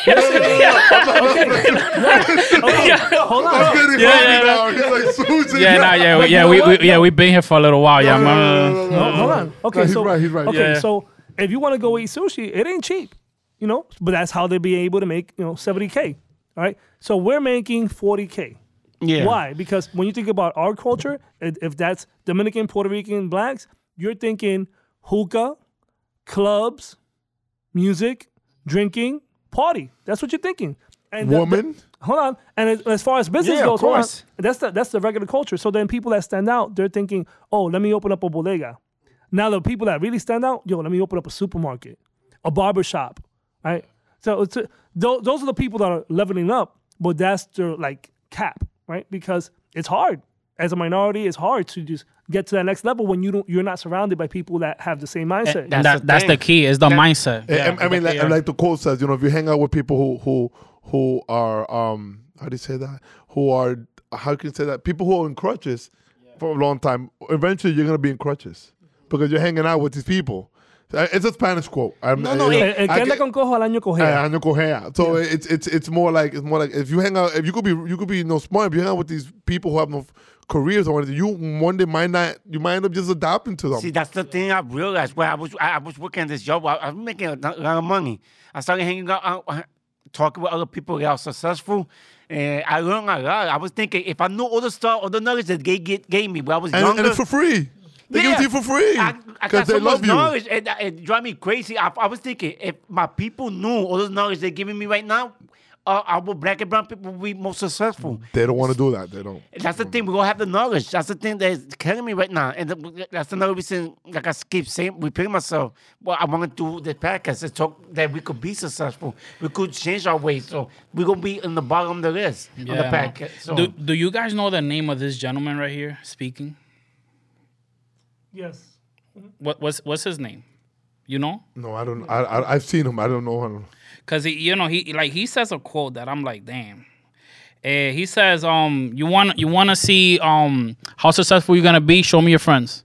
hold on. I'm getting Yeah, hungry yeah, now. He's like Susie. Yeah, nah, yeah, we- yeah, we, we yeah we've been here for a little while. Yeah, No, no, man. no, no, no, Hold- on. Okay, No, he's so right. He's right. Okay, Yeah. so if you want to go eat sushi, it ain't cheap, you know. But that's how they be able to make you know 70k. All right, so we're making 40k. Yeah. Why? Because when you think about our culture, if if that's Dominican, Puerto Rican, blacks, you're thinking hookah, clubs, music, drinking, party. That's what you're thinking. And the- the- Woman. hold on. And as, as far as business Yeah, of goes, hold on. course. That's the that's the regular culture. So then people that stand out, they're thinking, oh, let me open up a bodega. Now the people that really stand out, yo, let me open up a supermarket, a barber shop, right? So it's a, tho- those are the people that are leveling up, but that's their like cap, right? Because it's hard as a minority. It's hard to just get to that next level when you don't you're not surrounded by people that have the same mindset. That's And that, the that's the key. Is the mindset. I- I, mean, like, yeah. like the quote says, you know, if you hang out with people who who who are um how do you say that? Who are how can you say that? People who are in crutches for a long time. Eventually, you're gonna be in crutches because you're hanging out with these people. Uh, It's a Spanish quote. I'm, No, no, you know, el, el que I anda con cojo al año Eh, cojea. año cojea. So it's it's it's more like it's more like if you hang out if you could be you could be you know smart if you hang out with these people who have no careers or anything you one day might not you might end up just adapting to them. See, that's the thing I realized. When I was I, I was working this job, I, I was making a lot of money. I started hanging out, uh, uh, talking with other people that are successful, and I learned a lot. I was thinking if I knew all the stuff, all the knowledge that they get, gave me when I was and, younger, and it's for free. They give it to you for free because they love you. knowledge, and it drive me crazy. I, I was thinking if my people knew all the knowledge they're giving me right now, uh, our black and brown people will be more successful. They don't want to do that. They don't. That's the thing. We gonna have the knowledge. That's the thing that's killing me right now, and the, that's another reason. Like I keep saying, repeating myself. Well, I want to do the podcast to talk that we could be successful. We could change our ways. So we're gonna be in the bottom of the list on the Yeah. podcast. So Do Do you guys know the name of this gentleman right here speaking? Yes. What what's what's his name? You know? No, I don't. I, I I've seen him. I don't know him. Cause he, you know, he like he says a quote that I'm like, damn. Eh, he says, um, you want you want to see um how successful you're gonna be? Show me your friends.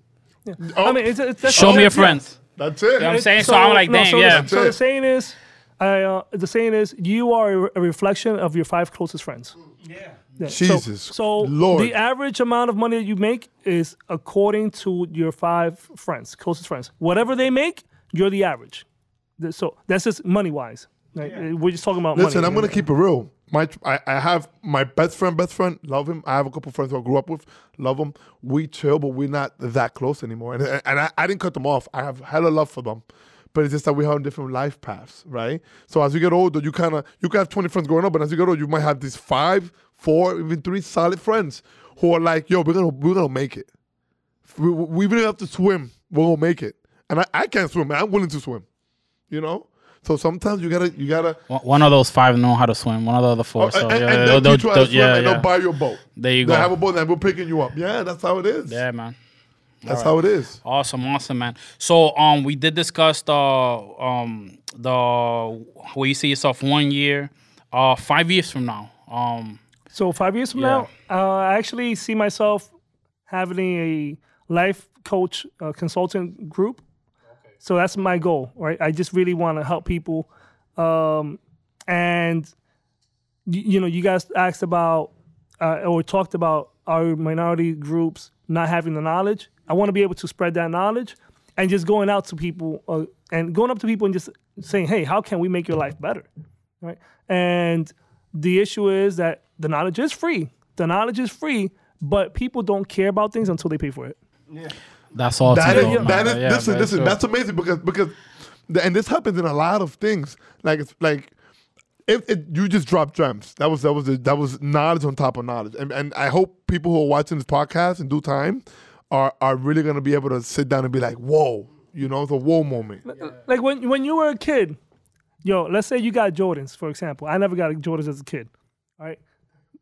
Oh, I mean, it's, it's that's Show me yeah. your friends. that's it. You know what I'm saying? So I'm like, damn, so yeah. The, so the saying is, I, uh, the saying is, you are a, a reflection of your five closest friends. Yeah. So- Jesus, So, Lord. the average amount of money that you make is according to your five friends, closest friends. Whatever they make, you're the average. So that's just money wise. Like, uh, We're just talking about Listen, money. I'm gonna keep it real. My, I, I have my best friend, best friend, love him. I have a couple friends who I grew up with, love them. We chill, but we're not that close anymore. And, and I, I didn't cut them off. I have hella love for them, but it's just that we have different life paths, right? So as you get older, you kind of you can have 20 friends growing up, but as you get older, you might have these five, four, even three solid friends who are like, yo, we're gonna we're gonna make it. We, we even have to swim, we're gonna make it. And I, I can't swim. I'm willing to swim, you know. So sometimes you gotta you gotta One- One of those five know how to swim. One of the other four. so Oh, and, yeah, and they'll- they'll they'll- teach you how they'll- to swim yeah, and yeah. they'll buy you a boat. There you They'll go. have a boat and we're picking you up. Yeah, that's how it is. Yeah, man. that's how it is. Awesome, awesome, man. So, um, we did discuss the um the where you see yourself one year, uh, five years from now. Um, So five years from Yeah. now, uh, I actually see myself having a life coach uh, consultant group. So that's my goal, right? I just really want to help people, um, and you, you know, you guys asked about uh, or talked about our minority groups not having the knowledge. I want to be able to spread that knowledge and just going out to people uh, and going up to people and just saying, "Hey, how can we make your life better?" right? And the issue is that the knowledge is free. The knowledge is free, but people don't care about things until they pay for it. That's all. That to is, know, man. that is Yeah, listen, listen, so- that's amazing because because the- and this happens in a lot of things. Like it's like if it, you just drop gems. That was that was that was knowledge on top of knowledge. And and I hope people who are watching this podcast in due time are are really gonna be able to sit down and be like, whoa, You know, it's a whoa moment. like when when you were a kid, yo, let's say you got Jordans, for example. I never got Jordans as a kid, all right?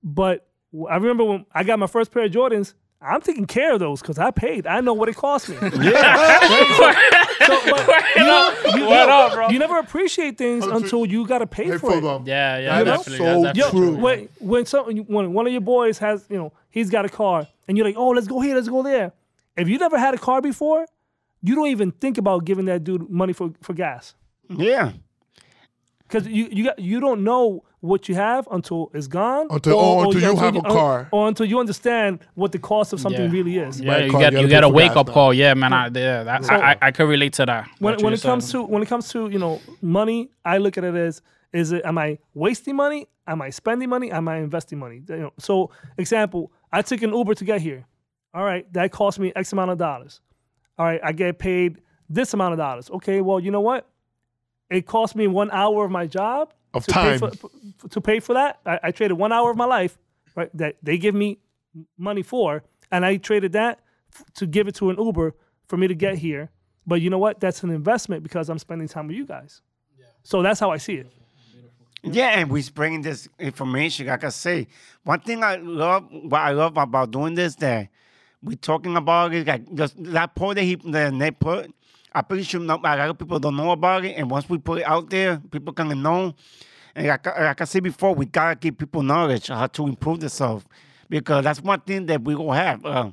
But I remember when I got my first pair of Jordans, I'm taking care of those because I paid. I know what it cost me. So, but you, know, you, What up, bro? you never appreciate things oh, until you got to pay Hey, for it. Fulham. Yeah, yeah, That is definitely. so that's Yo, definitely true. when when some when one of your boys has you know he's got a car and you're like oh let's go here let's go there. If you never had a car before, you don't even think about giving that dude money for for gas Yeah. because you you got, you don't know what you have until it's gone. Until- oh, until you have a car. or until you understand what the cost of something Yeah. really is. Yeah, you Carl, get you you gotta get a wake up call. Yeah, man. I, yeah, that, I, I I could relate to that. when, when it just comes to when it comes to you know money, I look at it as is it am I wasting money? Am I spending money? Am I investing money? You know, so example, I took an Uber to get here. All right, that cost me X amount of dollars. All right, I get paid this amount of dollars. Okay, well you know what? It cost me one hour of my job Of to Pay time. for, to pay for that. I, I traded one hour of my life, right? That they give me money for, and I traded that f- to give it to an Uber for me to get here. But you know what? That's an investment because I'm spending time with you guys. So that's how I see it. Yeah, and we're bringing this information. Like I say, one thing I love, what I love about doing this, that we're talking about is like just that point that he that they put. I'm pretty sure not, a lot of people don't know about it, and once we put it out there, people can know. And like, I- like I said before, we gotta give people knowledge how to improve themselves because that's one thing that we will have. Uh,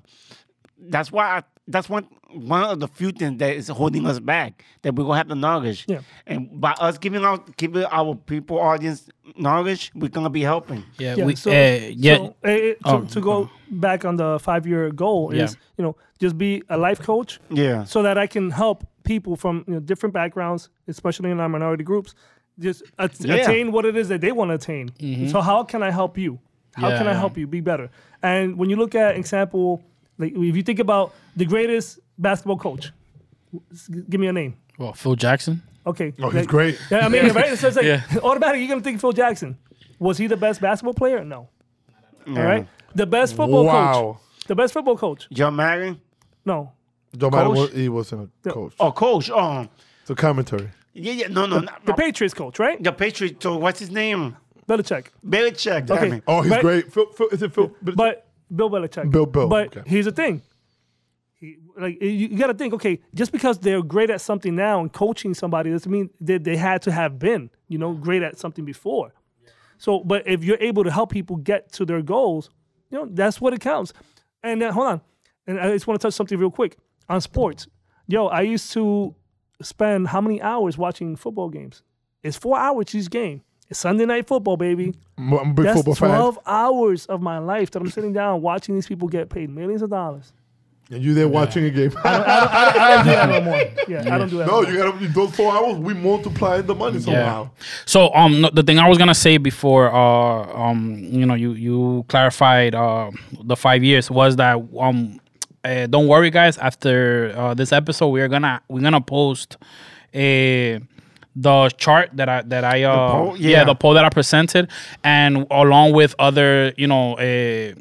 that's why I, that's one one of the few things that is holding us back that we will have the knowledge. Yeah. And by us giving out giving our people audience knowledge, we're gonna be helping. yeah, Yeah. we, so, uh, yeah, so, eh, to, Oh, to go back on the five year goal Yeah. is you know just be a life coach Yeah. so that I can help people from you know, different backgrounds, especially in our minority groups, just at- Yeah. attain what it is that they want to attain. So how can I help you? How Yeah, can I help you be better? And when you look at example, like if you think about the greatest basketball coach, give me a name. well, Phil Jackson. Okay. Oh, he's like- great. Yeah, I mean, right? So it's like Yeah. automatically you're gonna think Phil Jackson. Was he the best basketball player? No. yeah. All right. The best football Wow. coach. The best football coach. John Marion. No. Don't matter what he wasn't a coach. Oh, coach. Oh, It's a commentary. yeah, yeah. No, no, no. The Patriots coach, right? the Patriots. So what's his name? Belichick. Belichick. damn Okay. it. Oh, he's But- great. Phil, Phil, is it Phil? But Bill Belichick. Bill- Bill, But okay. here's the thing. He, like you, you got to think. Okay, just because they're great at something now and coaching somebody doesn't mean that they had to have been, you know, great at something before. So, but if you're able to help people get to their goals, you know, that's what it counts. And then, hold on, and I just want to touch something real quick on sports. Yo, I used to spend how many hours watching football games? It's four hours each game. It's Sunday night football, baby. I'm a big That's football fan. 12 hours of my life that I'm sitting down watching these people get paid millions of dollars. And you there watching a game. I don't do that no more. Yeah, I don't do that. no, no you gotta those four hours. We multiply the money somehow. So um, no, the thing I was gonna say before uh um you know you you clarified uh the five years was that um uh, don't worry guys after uh, this episode we're gonna we're gonna post a the chart that I that I uh poll? yeah. Yeah. the poll that I presented and along with other you know a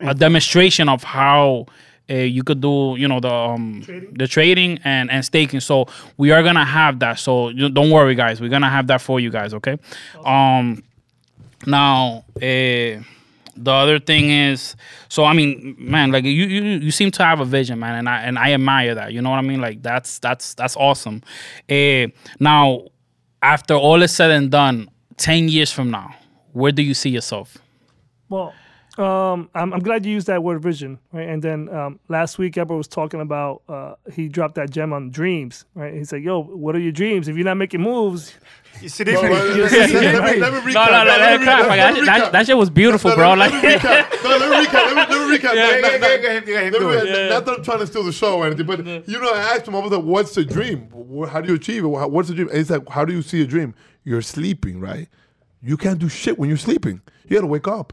a demonstration of how uh, you could do you know the um the trading and and staking so we are gonna have that so you, don't worry guys we're gonna have that for you guys okay um now uh the other thing is so i mean man like you, you you seem to have a vision man and i and i admire that you know what i mean like that's that's that's awesome uh now after all is said and done 10 years from now where do you see yourself Well, um, I'm, I'm glad you used that word vision, right? And then um, last week, Heber was talking about uh, he dropped that gem on dreams, right? He's like, "Yo, what are your dreams? If you're not making moves, see No, different. let- let- see- let- let me- let me no recap. no no, Let let me it crack, recap. like, that, that, that shit was beautiful No, bro let like me recap. Let me recap. Let me, let me recap. Yeah, Not- yeah, not- yeah, not- go ahead, go ahead, let do me- it. Not that I'm trying to steal the show or anything, but you know, I asked him, I was like, "What's the dream? How do you achieve it? What's the dream?" And he's like, "How do you see a dream? You're sleeping, right? You can't do shit when you're sleeping. You got to wake up.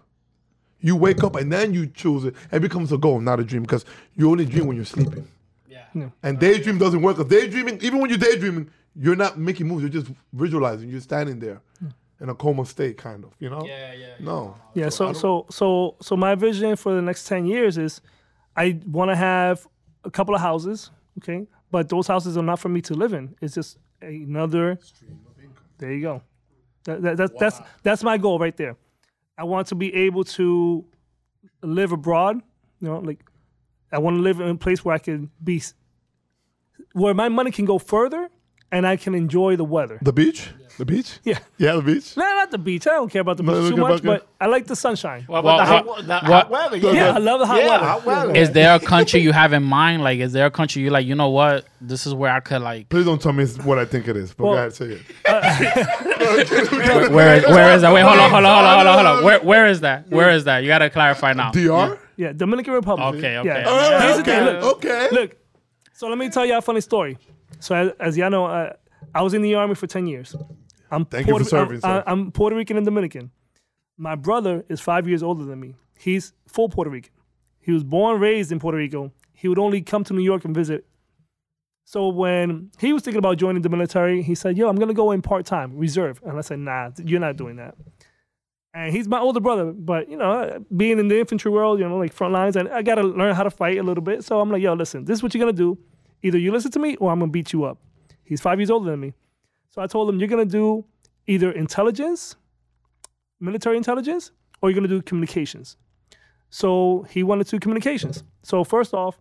You wake up and then you choose it. It becomes a goal, not a dream, because you only dream when you're sleeping. yeah And daydream doesn't work. Because daydreaming, even when you're daydreaming, you're not making moves. You're just visualizing. You're standing there hmm. in a coma state, kind of. You know? yeah yeah No. Yeah, I so so so so my vision for the next ten years is I want to have a couple of houses. Okay, but those houses are not for me to live in. It's just another. There you go. That, that, that's that's that's my goal right there. I want to be able to live abroad. You know, like I want to live in a place where I can be, where my money can go further, and I can enjoy the weather. The beach? The beach? Yeah. Yeah, the beach. No, not the beach. I don't care about the beach look too about much, the- but I like the sunshine. What Well, about the, hot, the what- hot weather? Yeah, Yeah, I love the hot yeah, weather. hot weather. Is there a country you have in mind? Like, is there a country you like? You know what? This is where I could like. Please don't tell me it's what I think it is. But Well- go ahead, say it. Uh, where, where is where is that? Wait, hold on, hold on, hold on, hold on, hold on. Where where is that? Where is that? You gotta clarify now. DR? Yeah, Dominican Republic. Okay, okay. Yeah. All right, Here's the okay, thing. Look, okay. look. So let me tell you a funny story. So as, as y'all know, uh, I was in the army for ten years. I'm Thank you for Puerto, serving, I'm, sir. I'm Puerto Rican and Dominican. My brother is five years older than me. He's full Puerto Rican. He was born, raised in Puerto Rico. He would only come to New York and visit. So when he was thinking about joining the military, he said, "Yo, I'm gonna go in part time, reserve." And I said, "Nah, you're not doing that." And he's my older brother, but you know, being in the infantry world, you know, like front lines, and I gotta learn how to fight a little bit. So I'm like, "Yo, listen, this is what you're gonna do. Either you listen to me, or I'm gonna beat you up." He's five years older than me, so I told him, "You're gonna do either intelligence, military intelligence, or you're gonna do communications." So he wanted to do communications. So first off,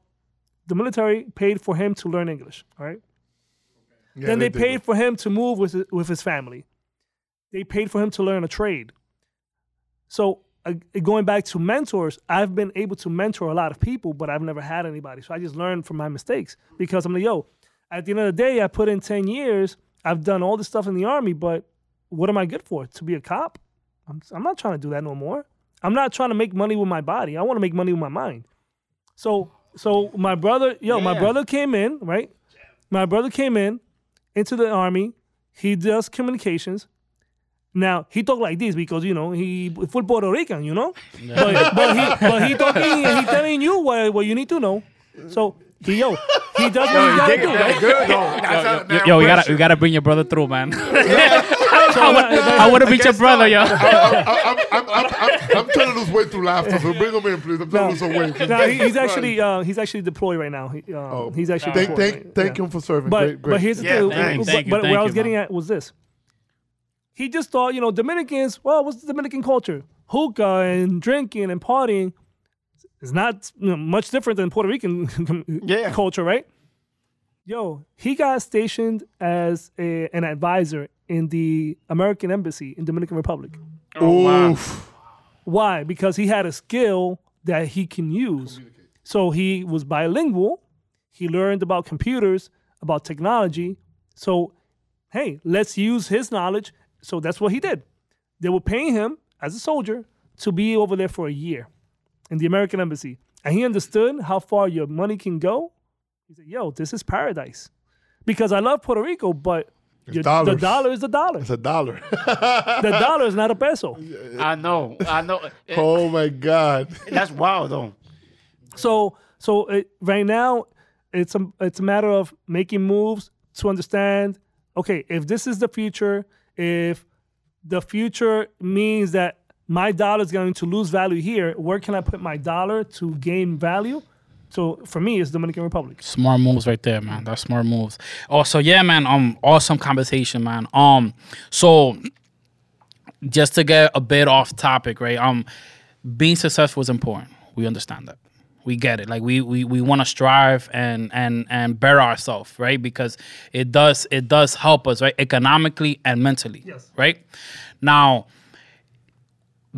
the military paid for him to learn English. All right. Yeah, then they, did. paid for him to move with his, with his family. They paid for him to learn a trade. So Uh, going back to mentors, I've been able to mentor a lot of people, but I've never had anybody. So I just learned from my mistakes because I'm like, yo, at the end of the day, I put in 10 years. I've done all this stuff in the army, but what am I good for? To be a cop? I'm, I'm not trying to do that no more. I'm not trying to make money with my body. I want to make money with my mind. So, so my brother, yo, my brother came in, right? My brother came in into the army. He does communications. Now he talk like this because you know he full Puerto Rican, you know. But, but he but he talking and he telling you what, what you need to know. So he yo he does what he gotta do, right? Good though. That's a- Yo, you gotta you gotta bring your brother through, man. So, I would have beat your brother, yo. I'm, I'm, I'm, I'm, I'm, I'm trying to lose weight through laughter, so bring him in, please. I'm trying to lose some weight. no, he, he's actually uh, he's actually deployed right now. He, uh, he's actually Oh. Thank, deployed, thank, right? thank Yeah. him for serving. But great, great. but here's the Yeah, thing. thank but thank you, but thank where I was you, getting man. at was this. He just thought, you know, Dominicans. Well, what's the Dominican culture? Hookah and drinking and partying is not you know, much different than Puerto Rican Yeah. culture, right? Yo, he got stationed as a, an advisor in the American embassy in Dominican Republic. Oh, Oof. Why? Because he had a skill that he can use. So he was bilingual. He learned about computers, about technology. So, hey, let's use his knowledge. So that's what he did. They were paying him as a soldier to be over there for a year in the American embassy. And he understood how far your money can go. He said, yo, this is paradise. Because I love Puerto Rico, but your, the dollar is the dollar. It's a dollar. The dollar is not a peso. I know. I know. Oh my God. That's wild though. So so it, right now it's a it's a matter of making moves to understand. Okay, if this is the future, if the future means that my dollar is going to lose value here, where can I put my dollar to gain value? So for me, it's Dominican Republic. Smart moves right there, man. That's smart moves. Also, yeah, man. Um, awesome conversation, man. Um, so just to get a bit off topic, right? Um, being successful is important. We understand that. We get it. Like we we, we want to strive and and and better ourselves, right? Because it does it does help us, right? Economically and mentally. Yes. Right. Now,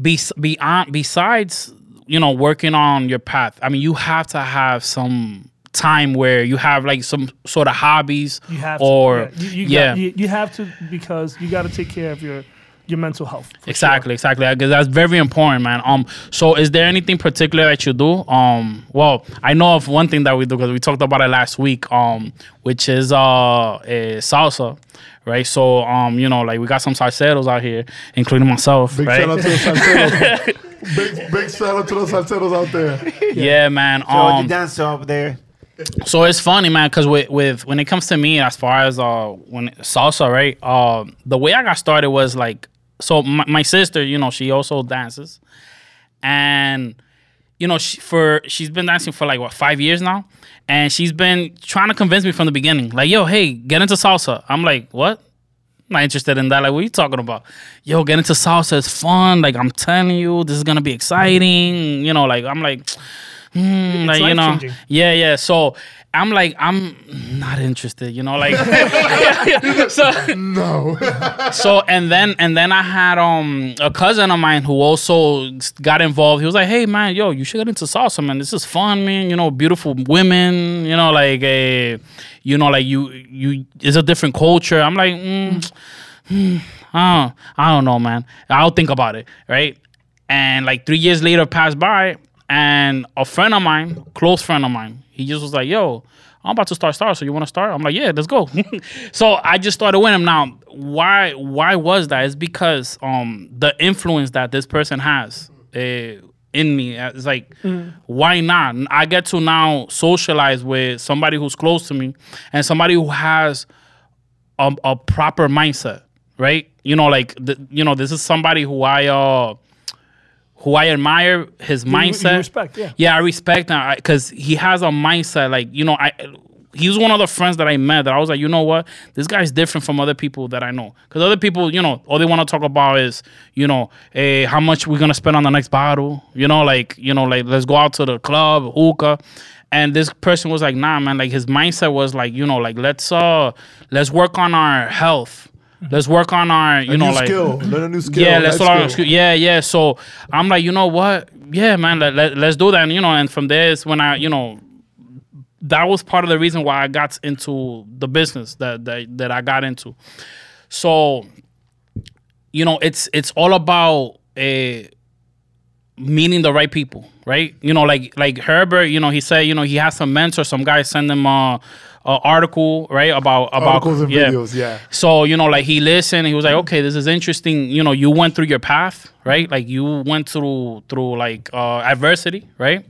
be, beyond besides you know working on your path i mean you have to have some time where you have like some sort of hobbies You have or to. Yeah, you, you, yeah Got, you, you have to because you got to take care of your your mental health. for sure. exactly exactly because that's very important man um so is there anything particular that you do um well i know of one thing that we do because we talked about it last week um which is uh, eh, salsa right so um you know like we got some salseros out here including myself Big right shout out to the salseros. big, big shout out to the salseros out there. yeah man So um the dancer over there. So it's funny, man, because with, with when it comes to me, as far as uh when salsa, right? Uh, the way I got started was like, so my, my sister, you know, she also dances, and you know, she, for she's been dancing for like what five years now, and she's been trying to convince me from the beginning, like, yo, hey, get into salsa. I'm like, what? I'm not interested in that. Like, what are you talking about? Yo, get into salsa. It's fun. Like, I'm telling you, this is gonna be exciting. You know, like, I'm like, hmm, like you know, life-changing. yeah, yeah. So I'm like, I'm not interested. You know, like, so No. so and then and then I had um a cousin of mine who also got involved. He was like, "Hey man, yo, you should get into salsa, man. This is fun, man. You know, beautiful women. You know, like a, you know, like you you. It's a different culture." I'm like, mm, hmm, I don't, I don't know, man. I'll think about it, right? And like three years later passed by, and a friend of mine, close friend of mine, he just was like, "Yo." I'm about to start Star, so you want to start? I'm like, yeah, let's go. so I just started with him. Now, why why was that? It's because um the influence that this person has uh, in me. It's like, why not? I get to now socialize with somebody who's close to me and somebody who has a, a proper mindset, right? You know, like the, you know, this is somebody who I uh who I admire his you mindset. respect, yeah. Yeah, I respect him because he has a mindset. Like you know, I he was one of the friends that I met that I was like, you know what, this guy's different from other people that I know. Because other people, you know, all they want to talk about is, you know, hey, how much we're gonna spend on the next bottle. You know, like you know, like let's go out to the club, hookah. And this person was like, nah, man. Like his mindset was like, you know, like let's uh let's work on our health. Let's work on our, you a know, new like skill. Learn a new skill. yeah, let's life start skill. Yeah, yeah. So I'm like, you know what? Yeah, man, let, let, let's do that. And, you know, and from there is when I, you know, that was part of the reason why I got into the business that that, that I got into. So, you know, it's it's all about uh, meeting the right people, right? You know, like like Heber, you know, he said, you know, he has some mentors, some guys send him a, article, right, about about Articles and yeah. videos, yeah. So, you know, like he listened, he was like, okay, this is interesting. You know, you went through your path, right? Like you went through through like uh adversity, right?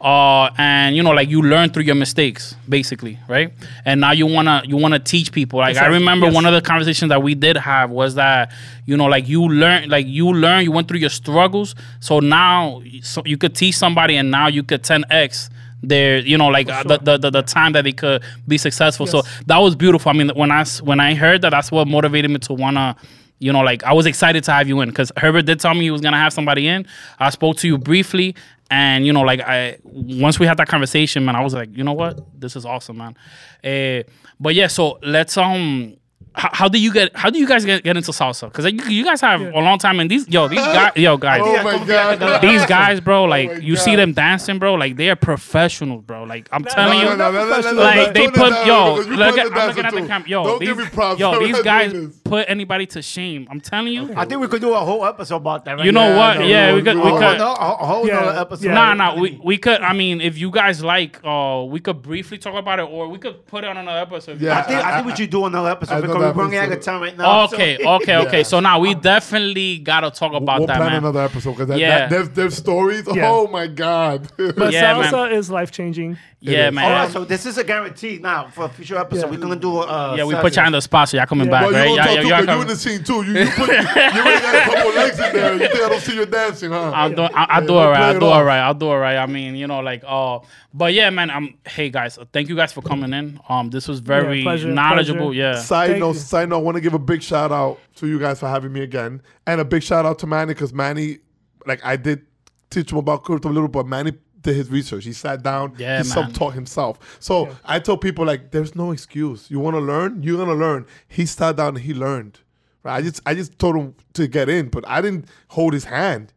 Uh and you know, like you learned through your mistakes, basically, right? And now you wanna you wanna teach people. Like I remember yes. one of the conversations that we did have was that, you know, like you learn like you learn, you went through your struggles. So now so you could teach somebody and now you could 10x their you know like uh, the, the, the the time that they could be successful. So that was beautiful. I mean when i when i heard that that's what motivated me to wanna you know like i was excited to have you in. Because Heber did tell me he was gonna have somebody in. I spoke to you briefly and you know like i once we had that conversation man i was like you know what? This is awesome man. Uh, but yeah so let's um how, how do you get how do you guys get, get into salsa because you, you guys have a long time and these yo these guys yo guys Oh god. these guys, bro, oh like my you see them dancing, bro, like they are professionals, bro. Like I'm No, telling no, you, no, no, no, no, no, like no, they put down, yo, look at, the I'm looking at the too. camera, yo, Don't these, give me props. yo, these guys doing this. Put anybody to shame. I'm telling you. I think we could do a whole episode about that. Right You know now. what? no, Yeah, no, we could, no, we A no, could. whole, no, a whole Yeah, episode. yeah. Nah, nah, we, we could. I mean, if you guys like, uh, we could briefly talk about it, or we could put it on another episode. Yeah. I think I think we should do another episode I- because we're running out of time right now. so- Okay, okay, okay. So now we definitely gotta talk about we'll that, plan man. another episode because that, Yeah. that, there's, there's stories. Yeah. Oh my god. But Yeah, man. salsa is life changing. yeah, man. All right, so this is a guarantee now for a future episode. Yeah. We're gonna do. Uh, yeah, we put you on the spot, so y'all coming back, right? You too, 'cause you come- in the scene too. You, you, put, you already got a couple legs in there. You think I don't see your dancing, huh? I'll do, I'll, I'll do we'll it I'll do it off. right. I'll do it right. I mean, you know, like, uh, but yeah, man. I'm. Hey guys, thank you guys for coming in. Um, this was very pleasure, knowledgeable. pleasure. Yeah. Side Thank note, you. side note, I want to give a big shout out to you guys for having me again, and a big shout out to Manny because Manny, like I did teach him about crypto a little, but Manny did his research. He sat down, Yeah, he self taught himself. So I tell people like, there's no excuse. You want to learn, you're gonna learn. He sat down and he learned. Right? I just I just told him to get in, but I didn't hold his hand.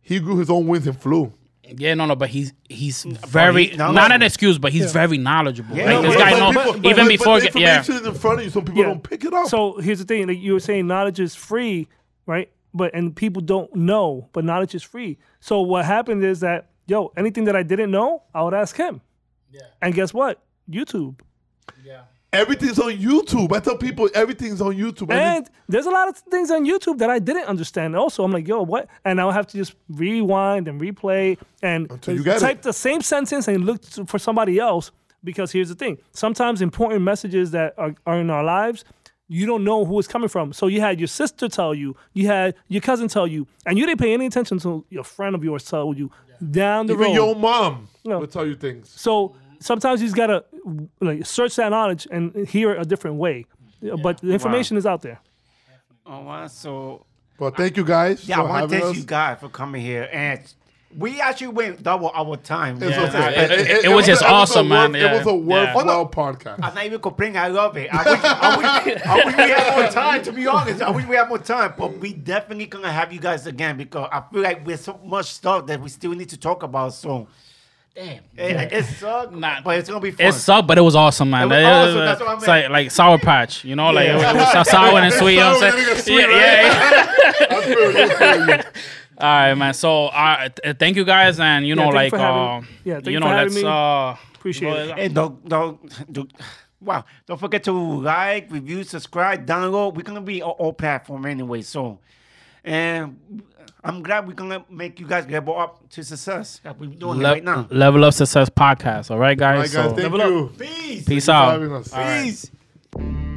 He grew his own wings and flew. Yeah, no, no, but he's he's very he- not an excuse, but he's very knowledgeable. Yeah, like this guy but knows people- even but- before. but the get- yeah, information is in front of you, some people Yeah. don't pick it up. So here's the thing: like you were saying, knowledge is free, right? But and people don't know, but knowledge is free. So what happened is that yo, anything that I didn't know, I would ask him. Yeah. And guess what? YouTube. Yeah. Everything's on YouTube. I tell people everything's on YouTube. Every- And there's a lot of things on YouTube that I didn't understand. Also, I'm like, yo, what? And I'll have to just rewind and replay and Until you get type it. the same sentence and look to, for somebody else. Because here's the thing: sometimes important messages that are, are in our lives, you don't know who it's coming from. So you had your sister tell you, you had your cousin tell you, and you didn't pay any attention to your friend of yours told you down the Even road. your own mom No. will tell you things. So sometimes he's got to like search that knowledge and hear it a different way. But the information is out there. Oh, wow. So, Well, thank you guys yeah, I want to thank us. you guys for coming here. And we actually went double our time. It's Yeah. okay. it- it was just a- awesome, a worth- man. It was a Yeah. worthwhile podcast. I'm not even complaining. I love it. I wish, I, wish, I wish we had more time, to be honest. I wish we had more time. But we definitely going to have you guys again because I feel like there's so much stuff that we still need to talk about. So, Damn. it, it sucks, Nah. but it's going to be fun. It sucked, but it was awesome, man. It was awesome, that's what I it's meant. like like sour patch, you know, like it, was- it was sour and sweet. You know what I'm and saying? sweet, Yeah, right? yeah, yeah. I feel you, I feel you. All right, man. So, uh, th- thank you guys, and you know, thank you like, having- uh, yeah, thank you you know, for let's me. uh, Appreciate it. And don't, don't, do wow. Don't forget to like, review, subscribe, download. We're going to be on all platform anyway. So, and I'm glad we're going to make you guys level up to success like we're doing it right now. Level Up Success Podcast. All right, guys. right, guys, so, thank Level up. you. Peace. peace for out. having us. Peace.